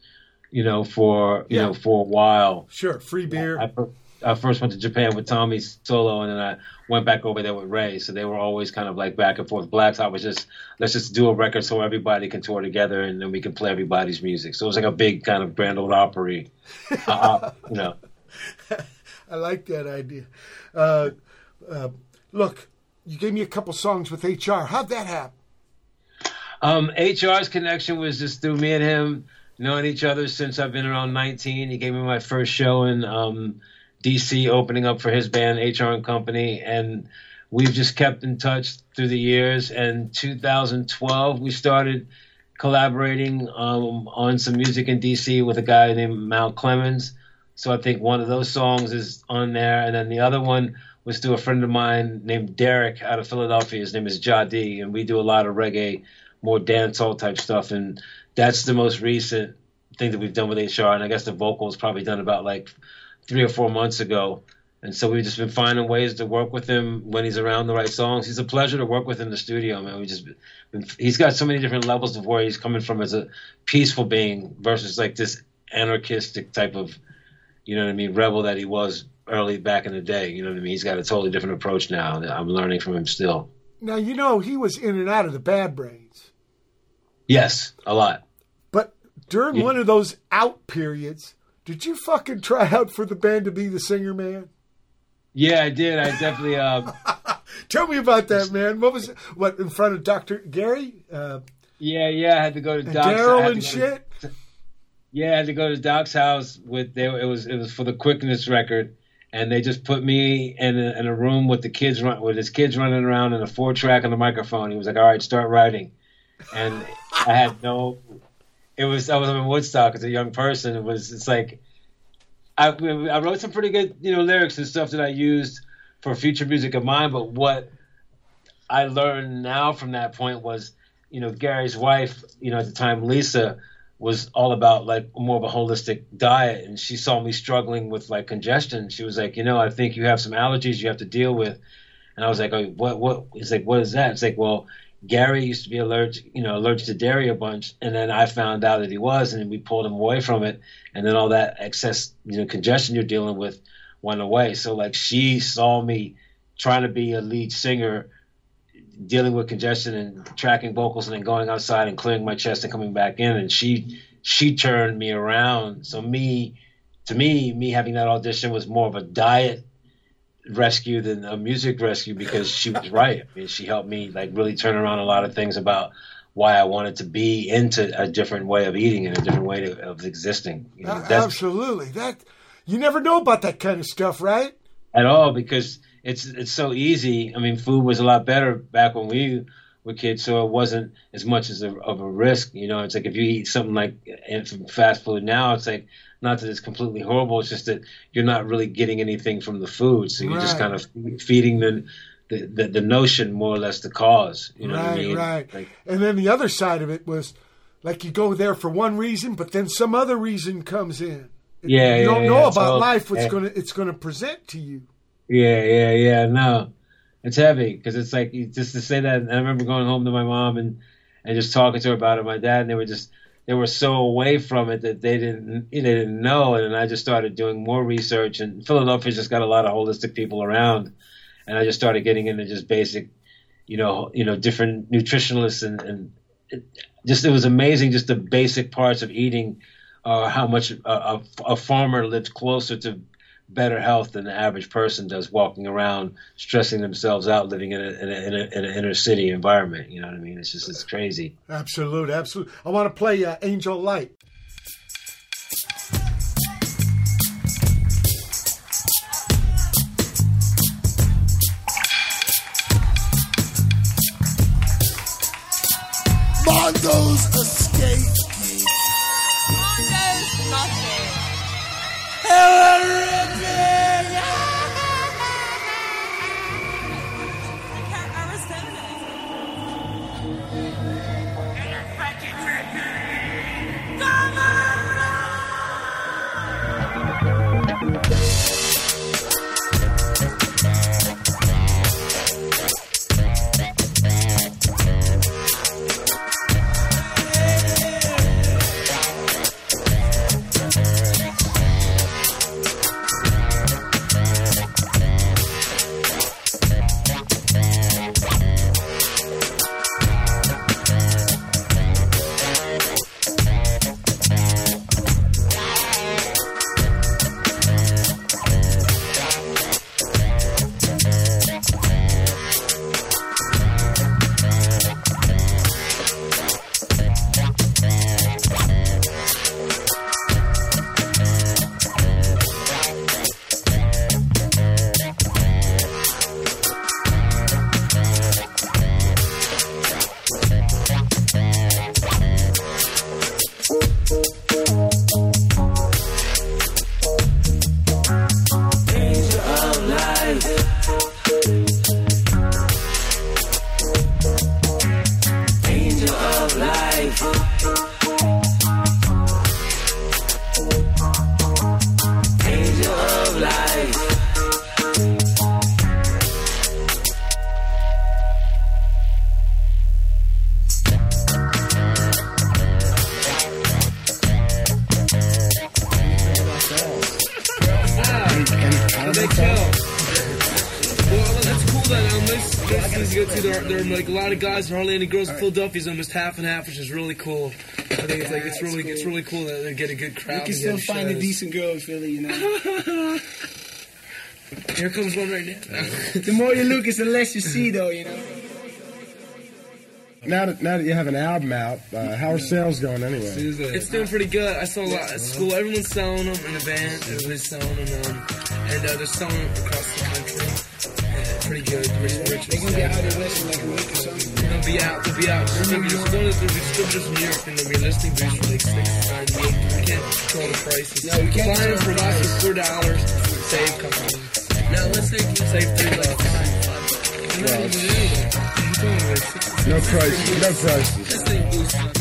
you know, for you Yeah. know for a while. Sure, free beer. I, fir- I first went to Japan with Tommy's solo, and then I went back over there with Ray. So they were always kind of like back and forth. Black Top was just let's just do a record so everybody can tour together, and then we can play everybody's music. So it was like a big kind of Grand Ole Opry, uh, uh, you know. I like that idea. Uh, uh, look, you gave me a couple songs with HR. How'd that happen? Um, HR's connection was just through me and him knowing each other since I've been around 19. He gave me my first show in um, DC, opening up for his band HR and Company, and we've just kept in touch through the years. And 2012, we started collaborating um, on some music in DC with a guy named Mal Clemens. So I think one of those songs is on there, and then the other one was to a friend of mine named Derek out of Philadelphia. His name is Jadi, and we do a lot of reggae, more dancehall type stuff, and that's the most recent thing that we've done with HR. And I guess the vocal was probably done about like three or four months ago. And so we've just been finding ways to work with him when he's around the right songs. He's a pleasure to work with in the studio, man. We just been, he's got so many different levels of where he's coming from as a peaceful being versus like this anarchistic type of, you know what I mean, rebel that he was early back in the day. You know what I mean? He's got a totally different approach now I'm learning from him still. Now, you know, he was in and out of the Bad Brains. Yes, a lot. But during Yeah. one of those out periods, did you fucking try out for the band to be the singer, man? Yeah, I did. I definitely. Uh, Tell me about that, man. What was it? What in front of Doctor Gary, uh, yeah, yeah. I had to go to. Daryl and go to- shit? Yeah, I had to go to Doc's house with they. It was it was for the Quickness record, and they just put me in a, in a room with the kids run with his kids running around and a four track on the microphone. He was like, "All right, start writing," and I had no. It was I was in Woodstock as a young person. It was it's like I I wrote some pretty good you know lyrics and stuff that I used for future music of mine. But what I learned now from that point was, you know, Gary's wife, you know, at the time, Lisa, was all about like more of a holistic diet. And she saw me struggling with like congestion. She was like, you know, I think you have some allergies you have to deal with. And I was like, oh, what, what? It's like, what is that? It's like, well, Gary used to be allergic, you know, allergic to dairy a bunch. And then I found out that he was, and we pulled him away from it. And then all that excess, you know, congestion you're dealing with went away. So like she saw me trying to be a lead singer dealing with congestion and tracking vocals and then going outside and clearing my chest and coming back in and she she turned me around so me to me me having that audition was more of a diet rescue than a music rescue because she was right I mean, she helped me like really turn around a lot of things about why I wanted to be into a different way of eating and a different way to, of existing you know, that's Absolutely. That you never know about that kind of stuff, right? at all because it's it's so easy. I mean, food was a lot better back when we were kids, so it wasn't as much as a, of a risk. You know, it's like if you eat something like fast food now, it's like not that it's completely horrible. It's just that you're not really getting anything from the food, so you're just kind of feeding the the, the the notion more or less the cause. You know right, what I mean? right. Like, and then the other side of it was like you go there for one reason, but then some other reason comes in. Yeah, you yeah, don't yeah, know it's about all- life. What's yeah. gonna it's gonna present to you. Yeah, yeah, yeah. No, it's heavy because it's like just to say that. I remember going home to my mom and and just talking to her about it. My dad and they were just they were so away from it that they didn't they didn't know. And I just started doing more research. And Philadelphia just got a lot of holistic people around, and I just started getting into just basic, you know, you know, different nutritionalists and and it, just it was amazing just the basic parts of eating. Uh, how much a, a, a farmer lives closer to better health than the average person does walking around stressing themselves out living in a, in a, in a, in an inner city environment you know what i mean it's just it's crazy Absolute, absolute. I want to play uh, Angel Light. Mondo's escape. Mondo's nothing. Angel lot of guys, and hardly any girls. in Philadelphia's almost half and half, which is really cool. I think it's like it's really it's really cool that they get a good crowd. You can still find a decent girl in Philly, you know. Here comes one right now. the more you look, it's the less you see, though, you know. Now that now that you have an album out, uh, how are sales going anyway? It's doing pretty good. I saw a lot at school. Everyone's selling them in the band. Everybody's selling them, um, and uh, they're selling them across the country. Uh, pretty good. Rich, rich. They're gonna be out here west in like a week or something. They'll be out. They'll be out. Be just going to the distributors in New York, and be listing booths for like six, nine, eight. We can't control the prices. No, we can't Buying control from the us price. is four dollars. Save a couple. Now let's say let's save three bucks. I'm not even doing that. I'm doing like six. No prices. No prices.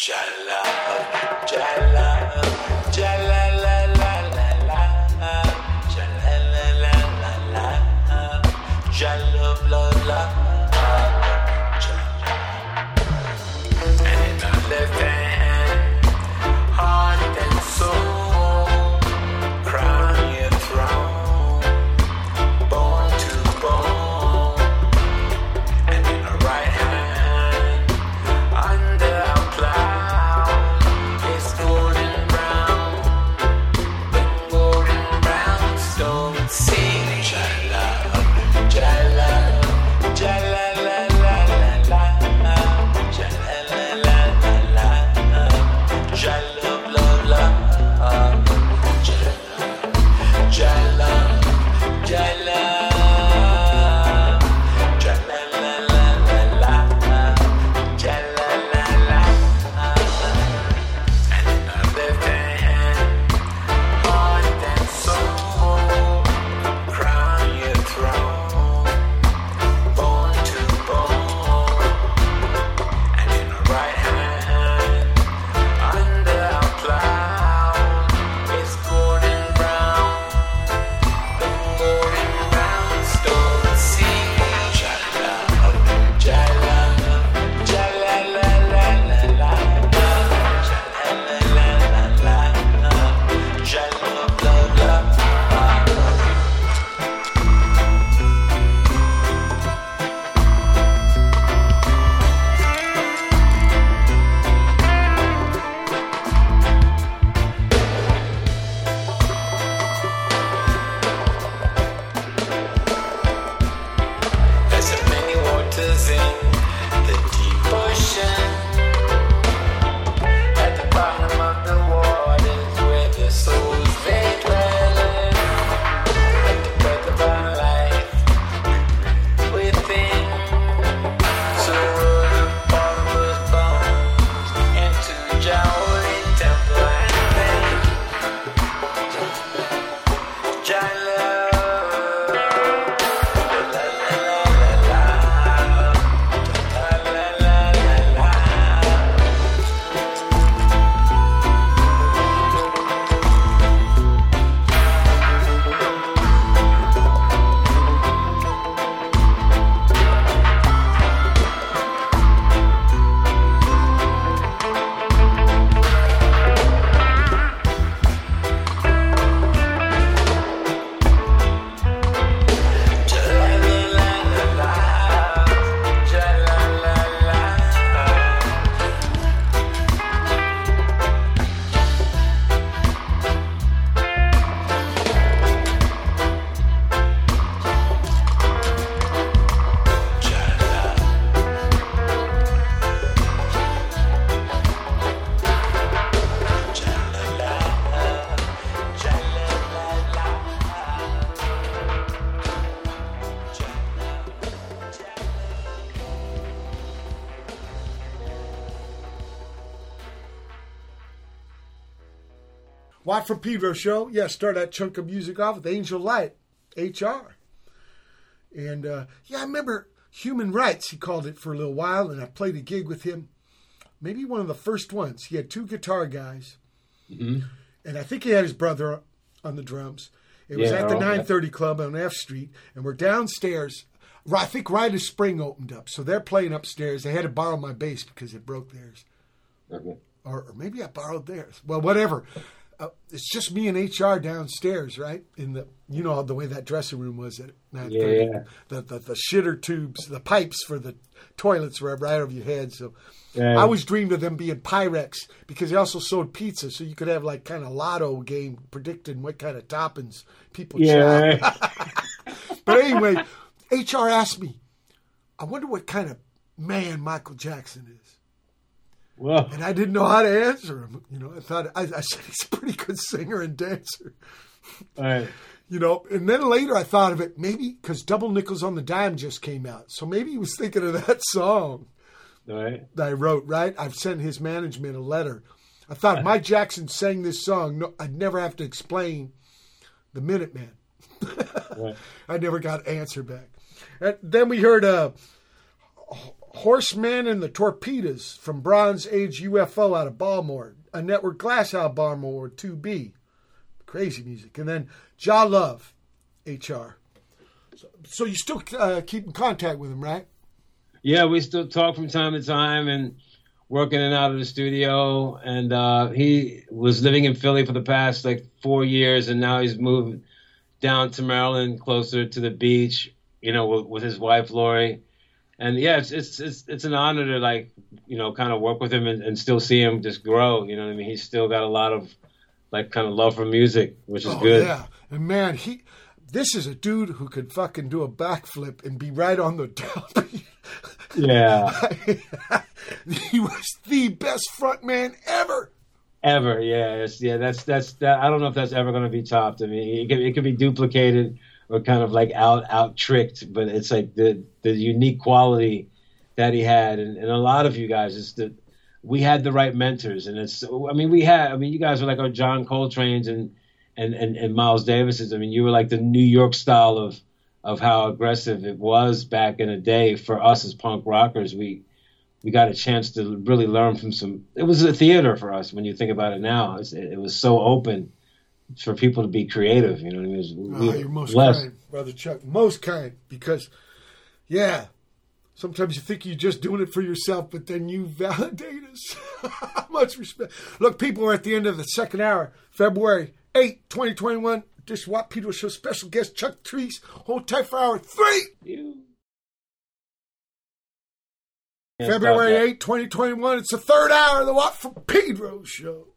Jala, jala, Watt from Pedro show. Yeah, start that chunk of music off with Angel Light, HR. And uh, yeah, I remember Human Rights, he called it for a little while, and I played a gig with him. Maybe one of the first ones. He had two guitar guys, Mhm. and I think he had his brother on the drums. It was Yeah, at the Earl, yeah. 930 Club on F Street, and we're downstairs. I think right as spring opened up, so they're playing upstairs. They had to borrow my bass because it broke theirs Okay. or, or maybe I borrowed theirs. Well, whatever. Uh, it's just me and HR downstairs, right? In the you know the way that dressing room was at nine thirty. Yeah. The, the the shitter tubes, the pipes for the toilets were right over your head. So Yeah. I always dreamed of them being Pyrex because they also sold pizza, so you could have like kind of lotto game predicting what kind of toppings people Yeah. but anyway, HR asked me, I wonder what kind of man Michael Jackson is. Well, And I didn't know how to answer him. You know, I thought I, I said he's a pretty good singer and dancer. all right. You know, and then later I thought of it maybe because Double Nickels on the Dime just came out, so maybe he was thinking of that song All right. that I wrote. Right? I've sent his management a letter. I thought if Mike Jackson sang this song, no, I'd never have to explain the Minutemen. Right. I never got an answer back. And then we heard uh, Horsemanning the Torpedoes from Bronze Age UFO out of Baltimore, a Network Glass out of Baltimore 2B. Crazy music. And then Jah Love, HR. So, so you still uh, keep in contact with him, right? Yeah, we still talk from time to time and work in and out of the studio. And uh, he was living in Philly for the past like four years, and now he's moved down to Maryland, closer to the beach. You know, with, with his wife Lori. And yeah, it's it's it's it's an honor to like you know kind of work with him and, and still see him just grow. You know what I mean? He's still got a lot of like kind of love for music, which is oh, good. yeah. And man, he. This is a dude who could fucking do a backflip and be right on the top. Yeah. he was the best frontman ever. Ever, yeah, yeah. That's that's that. I don't know if that's ever going to be topped. I mean, it could it could be duplicated or kind of like out out tricked, but it's like the the unique quality that he had, and, and a lot of you guys is that we had the right mentors, and it's. I mean, we had. I mean, you guys were like our John Coltrane's and and and, and Miles Davis's. I mean, you were like the New York style of of how aggressive it was back in the day for us as punk rockers. We we got a chance to really learn from some. It was a theater for us when you think about it now. It, it was so open for people to be creative. You know what I mean? Was, Oh, you're most blessed. kind, brother Chuck. Most kind, because, yeah, sometimes you think you're just doing it for yourself, but then you validate us. Much respect. Look, people are at the end of the second hour, February 8, 2021. This Watt Pedro Show special guest Chuck Treece. Hold tight for hour three. Can't February that. 8, 2021. It's the third hour of the Watt from Pedro Show.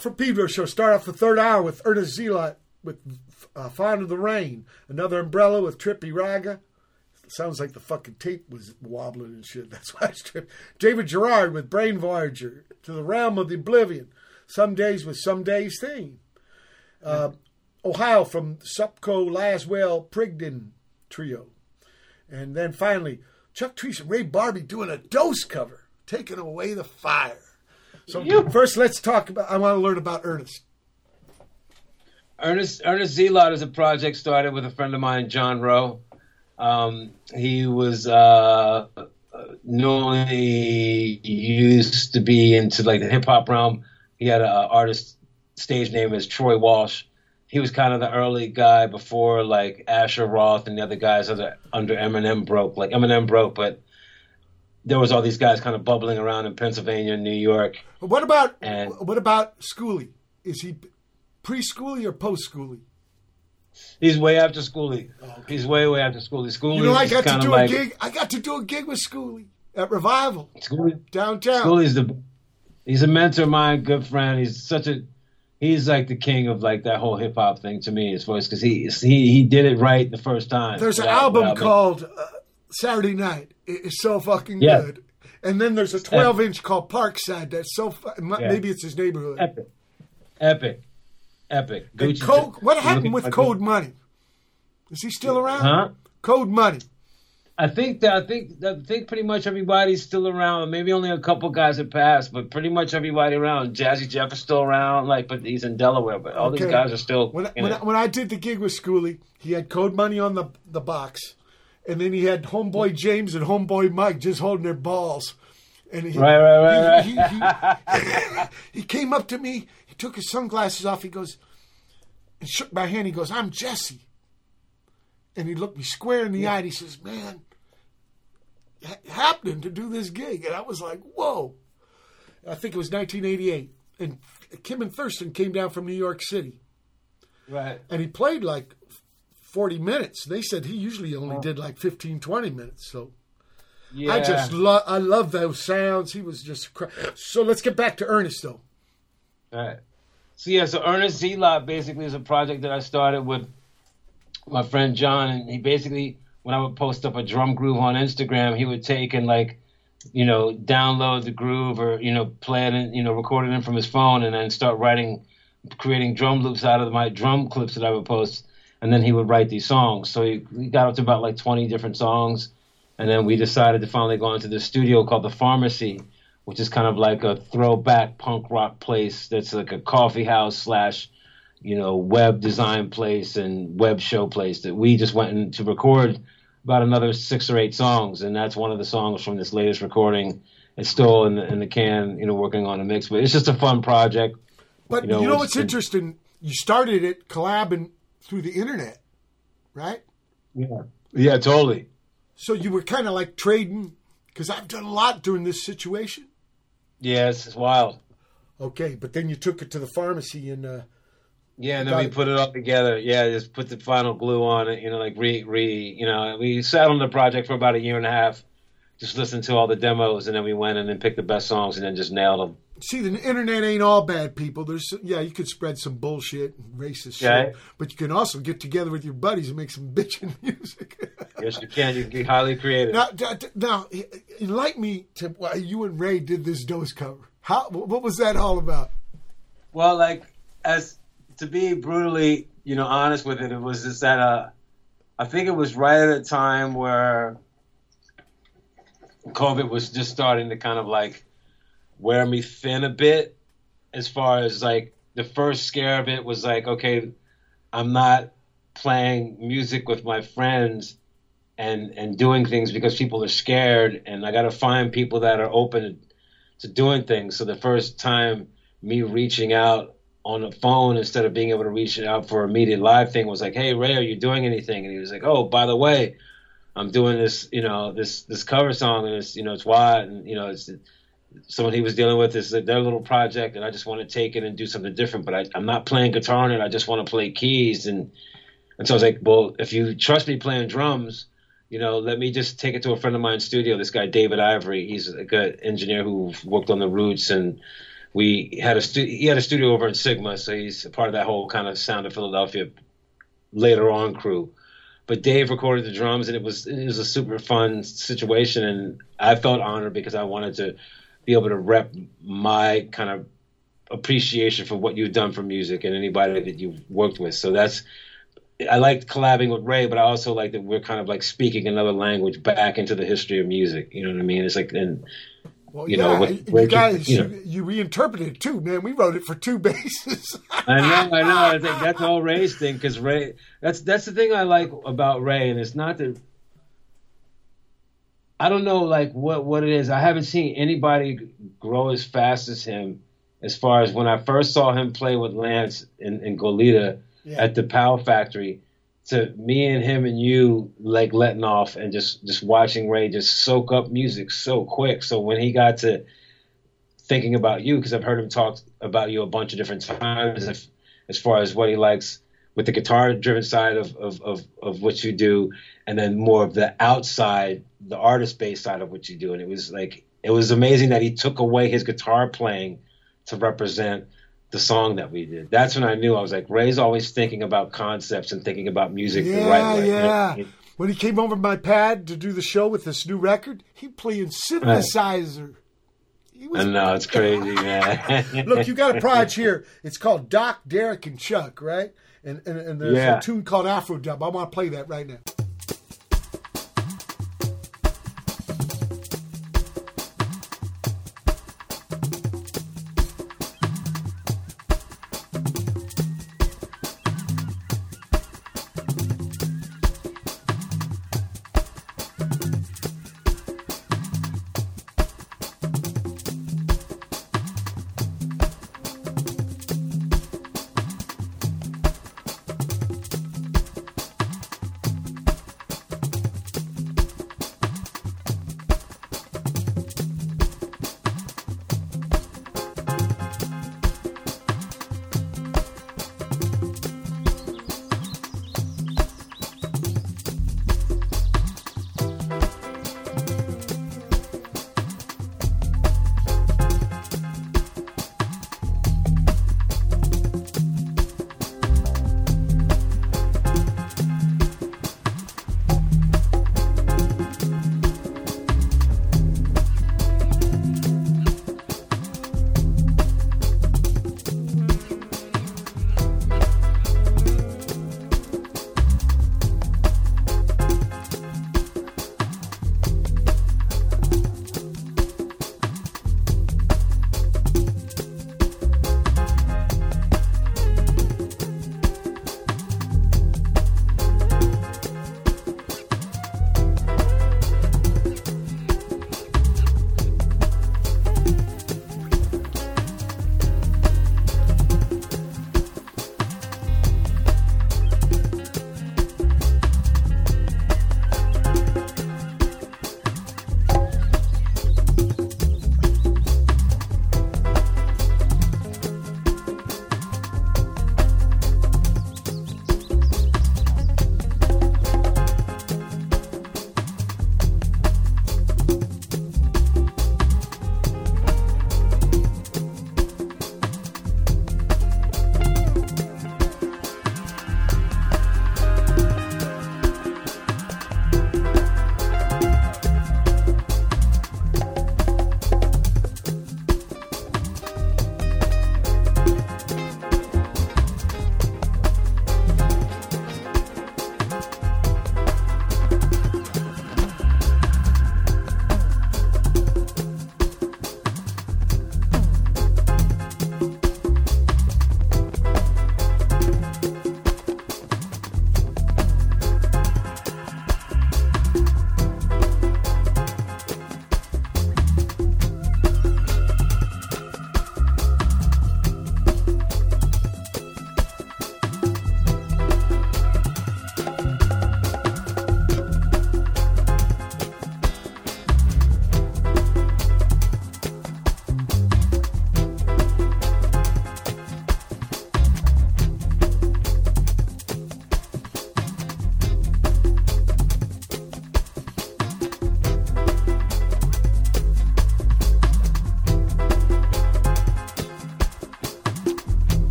For Pedro show. Start off the third hour with Earnest Zealot with uh, Fond of the Rain. Another Umbrella with Trippy Raga. Sounds like the fucking tape was wobbling and shit. That's why it's tripped. David Gerard with Brainvoyager. To the Realm of the Oblivion. Some Days with Some Days theme. Uh, Ohio from Sopko Laswell Pridgen Trio. And then finally, Chuck Treece and Ray Barbee doing a Dos cover, taking away the fire. So first, let's talk about. I want to learn about Ernest. Ernest Earnest Zealot is a project started with a friend of mine, John Rowe. Um, he was uh, normally used to be into like the hip hop realm. He had an artist stage name as Troy Walsh. He was kind of the early guy before like Asher Roth and the other guys under under Eminem broke. Like Eminem broke, but there was all these guys kind of bubbling around in Pennsylvania and New York. What about And- what about Schoolly? Is he pre-schoolie or post-schoolie? He's way after Schoolly. He's way way after Schoolly. Schoolly You know, I got to do like a gig. I got to do a gig with Schoolly at Revival Schoolly. downtown. Schoolly's the he's a mentor of mine, good friend. He's such a he's like the king of like that whole hip hop thing to me as far as because he he he did it right the first time. There's an album called uh, Saturday Night. It's so fucking Yeah. good. And then there's a 12 inch called Parkside. That's so fu- Yeah. maybe it's his neighborhood. epic, epic, epic. Gucci- Code, what happened with Code Money? Is he still around? Huh? Code Money. I think that I think I think pretty much everybody's still around. Maybe only a couple guys have passed, but pretty much everybody around. Jazzy Jeff is still around, like, but he's in Delaware. But all these guys are still. When, I- when. I, when I did the gig with Schoolly, he had Code Money on the, the box. And then he had Homeboy James and Homeboy Mike just holding their balls. And he, Right, right, right, he, right. he- he- he came up to me. He took his sunglasses off. He goes, and shook my hand. He goes, I'm Jesse. And he looked me square in the eye and he says, Man, ha- happening to do this gig. And I was like, Whoa. I think it was 1988. And Kim and Thurston came down from New York City. right. And he played like 40 minutes. They said he usually only Oh. did like 15, 20 minutes. So Yeah. I just love, I love those sounds. He was just, cra- so let's get back to Ernest though. All right. So yeah, so Earnest Zealot basically is a project that I started with my friend John, and he basically when I would post up a drum groove on Instagram, he would take and like, you know, download the groove or you know play it and you know record it in from his phone, and then start writing, creating drum loops out of my drum clips that I would post, and then he would write these songs. So he, he got up to about like 20 different songs, and then we decided to finally go into the studio called the Pharmacy which is kind of like a throwback punk rock place that's like a coffee house slash you know web design place and web show place that we just went in to record about another six or eight songs. And that's one of the songs from this latest recording. It's still in the, in the can you know working on a mix. But it's just a fun project. But you know, it's- what's interesting? You started it collabing through the internet, right? yeah yeah totally So you were kind of like trading, because I've done a lot during this situation. it's, it's wild Okay, but then you took it to the pharmacy and uh, Yeah, and then we it. put it all together. Yeah, just put the final glue on it. You know, like re re. You know, we sat on the project for about a year and a half, just listened to all the demos, and then we went in and picked the best songs, and then just nailed them. see, the internet ain't all bad people. There's yeah, you could spread some bullshit and racist shit, but you can also get together with your buddies and make some bitchin' music. Yes, you can. You can be highly creative. now, now, enlighten me to why you and Ray did this Dos cover. How? What was that all about? Well, like as to be brutally, you know, honest with it, it was just that uh, I think it was right at a time where COVID was just starting to kind of like wear me thin a bit, as far as like the first scare of it was like, okay, I'm not playing music with my friends and and doing things because people are scared, and I got to find people that are open to doing things. So the first time me reaching out on the phone instead of being able to reach out for a immediate live thing was like, "Hey Ray, are you doing anything?" And he was like, "Oh, by the way, I'm doing this, you know, this this cover song, and it's you know it's why, and you know it's someone he was dealing with is their little project, and I just want to take it and do something different. But I, I'm not playing guitar on it. I just want to play keys, and and so I was like, well, if you trust me playing drums." You know, let me just take it to a friend of mine's studio. This guy, David Ivory, he's a good engineer who worked on the Roots and we had a stu- he had a studio over in Sigma, so he's a part of that whole kind of Sound of Philadelphia later on crew. But Dave recorded the drums, and it was it was a super fun situation, and I felt honored because I wanted to be able to rep my kind of appreciation for what you've done for music and anybody that you've worked with. So that's I liked collabing with Ray, but I also like that we're kind of like speaking another language back into the history of music. You know what I mean? It's like and Well, you yeah, know, with- you guys, you you, know. you reinterpreted it too, man. We wrote it for two basses. I know, I know. I think that's all Ray's thing because Ray. That's that's the thing I like about Ray, and it's not that. I don't know, like what what it is. I haven't seen anybody grow as fast as him. As far as when I first saw him play with Lance and, in Goleta Yeah. at the Pow Factory, to me and him and you like letting off and just just watching Ray just soak up music so quick. So when he got to thinking about you because I've heard him talk about you a bunch of different times if, as far as what he likes with the guitar driven side of, of, of, of what you do and then more of the outside the artist based side of what you do and it was like it was amazing that he took away his guitar playing to represent the song that we did that's when I knew I was like Ray's always thinking about concepts and thinking about music the right way yeah. When he came over my pad to do the show with this new record, he playing synthesizer. I know it's crazy man Look, you got a project here. It's called Doc, Derek, and Chuck, right? And and, and there's Yeah. a tune called Afro Dub. I want to play that right now.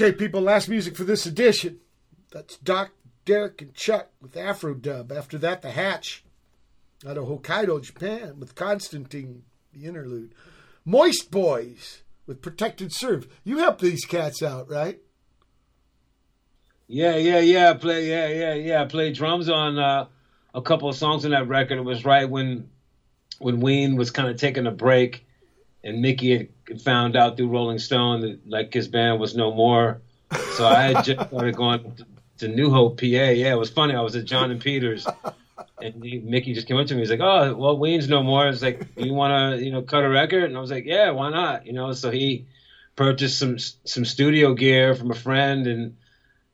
Okay, people, last music for this edition. That's Doc, Derek, and Chuck with Afro Dub. After that, The Hatch out of Hokkaido, Japan with Constantine, the interlude. Moistboyz with Protect and Serve. You helped these cats out, right? Yeah, yeah, yeah. Play, yeah, yeah, yeah. I played drums on uh, a couple of songs on that record. It was right when when Ween was kind of taking a break, and Mickey had found out through Rolling Stone that like his band was no more. So I had just started going to, to New Hope, PA. Yeah, it was funny. I was at John and Peters, and he, Mickey just came up to me. He's like, "Oh, well, Ween's no more." It's like, "You want to, you know, cut a record?" And I was like, "Yeah, why not?" You know, so he purchased some some studio gear from a friend and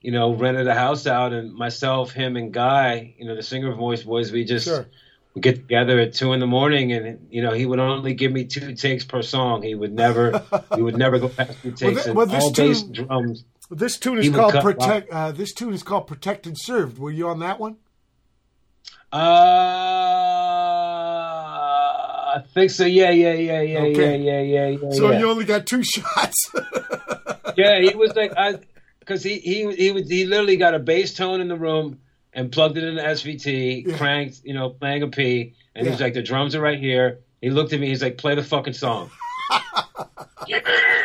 you know, rented a house out, and myself, him, and Guy, you know, the singer of Moistboyz, we just Sure. Would get together at two in the morning, and you know, he would only give me two takes per song. He would never, he would never go past two takes, there- and well, all bass drums. This tune is called Protect. Uh, this tune is called Protect and Served. Were you on that one? Uh, I think so. Yeah, yeah, yeah, yeah, Okay. yeah, yeah, yeah, yeah. So yeah. you only got two shots. yeah, he was like, I, because he he he was he literally got a bass tone in the room and plugged it in the SVT, cranked, you know, playing a P, and Yeah. like, the drums are right here. He looked at me. He's like, play the fucking song.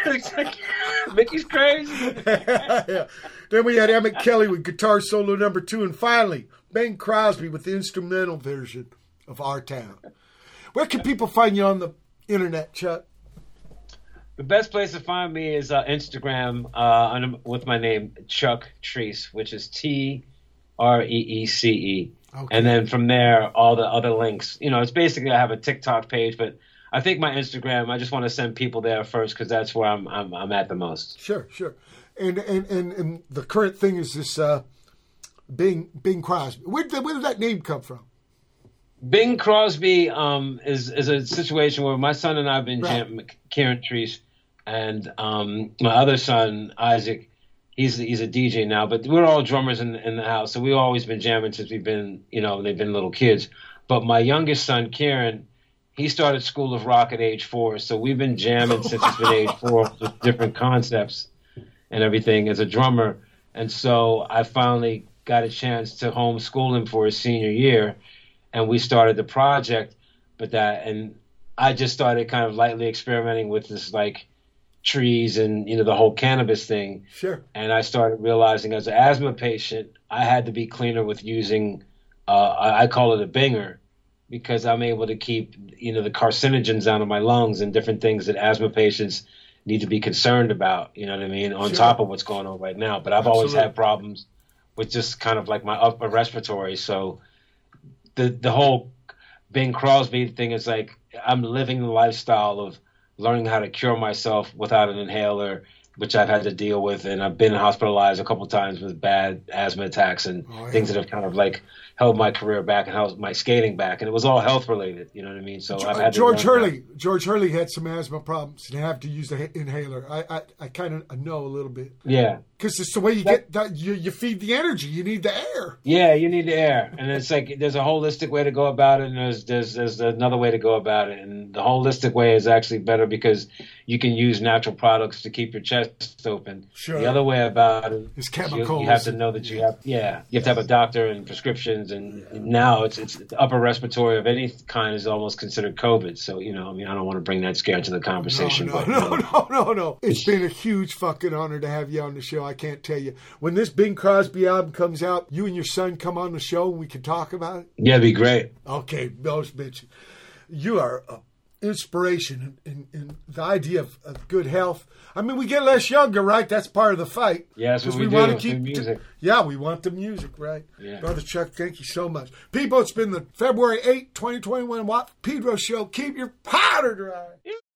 Like, Mickey's crazy. yeah. Then we had Emmett Kelly with guitar solo number two, and finally Bing Krosby with the instrumental version of Our Town. Where can people find you on the internet, Chuck? The best place to find me is uh, Instagram uh, with my name Chuck Treece, which is T R E E C E, and then from there all the other links. You know, it's basically I have a TikTok page, but I think my Instagram. I just want to send people there first because that's where I'm, I'm I'm at the most. Sure, sure. And and and, and the current thing is this uh, Bing Bing Krosby. Where did, where did that name come from? Bing Krosby um, is is a situation where my son and I have been Right. jam- Kieran Treece, and um, my other son Isaac. He's he's a DJ now, but we're all drummers in in the house, so we've always been jamming since we've been you know they've been little kids. But my youngest son Kieran, he started School of Rock at age four, so we've been jamming since he's been age four with different concepts and everything as a drummer. And so I finally got a chance to homeschool him for his senior year, and we started the project. But that, and I just started kind of lightly experimenting with this like trees and you know the whole cannabis thing. Sure. And I started realizing as an asthma patient, I had to be cleaner with using, uh, I call it a binger, because I'm able to keep you know the carcinogens out of my lungs and different things that asthma patients need to be concerned about. You know what I mean? On Sure. top of what's going on right now. But I've always had problems with just kind of like my upper respiratory. So the the whole Bing Krosby thing is like I'm living the lifestyle of learning how to cure myself without an inhaler, which I've had to deal with, and I've been hospitalized a couple times with bad asthma attacks and Oh, yeah. things that have kind of like held my career back and held my skating back, and it was all health related. You know what I mean? So I've had George Hurley. George Hurley had some asthma problems and have to use the inhaler. I I, I kind of know a little bit. Yeah. because it's the way you get that you you feed the energy. You need the air. Yeah, you need the air, and it's like there's a holistic way to go about it, and there's there's there's another way to go about it, and the holistic way is actually better because you can use natural products to keep your chest open. Sure. The other way about it It's is you, chemicals. you have to know that you have yeah you have to have a doctor and prescriptions, and now it's it's upper respiratory of any kind is almost considered COVID. So you know, I mean, I don't want to bring that scare into the conversation, No, but no, no, no, no. It's been a huge fucking honor to have you on the show. I can't tell you. When this Bing Krosby album comes out, you and your son come on the show and we can talk about it. yeah, it'd be great. Okay, those bitches. You are an inspiration and, in, in the idea of, of good health. I mean, we get less younger, right? That's part of the fight. Yeah, that's what 'Cause we wanna it's the music. yeah, we want the music, right? Yeah. Brother Chuck, thank you so much. People, it's been the February 8, 2021 Watt Pedro Show. Keep your powder dry.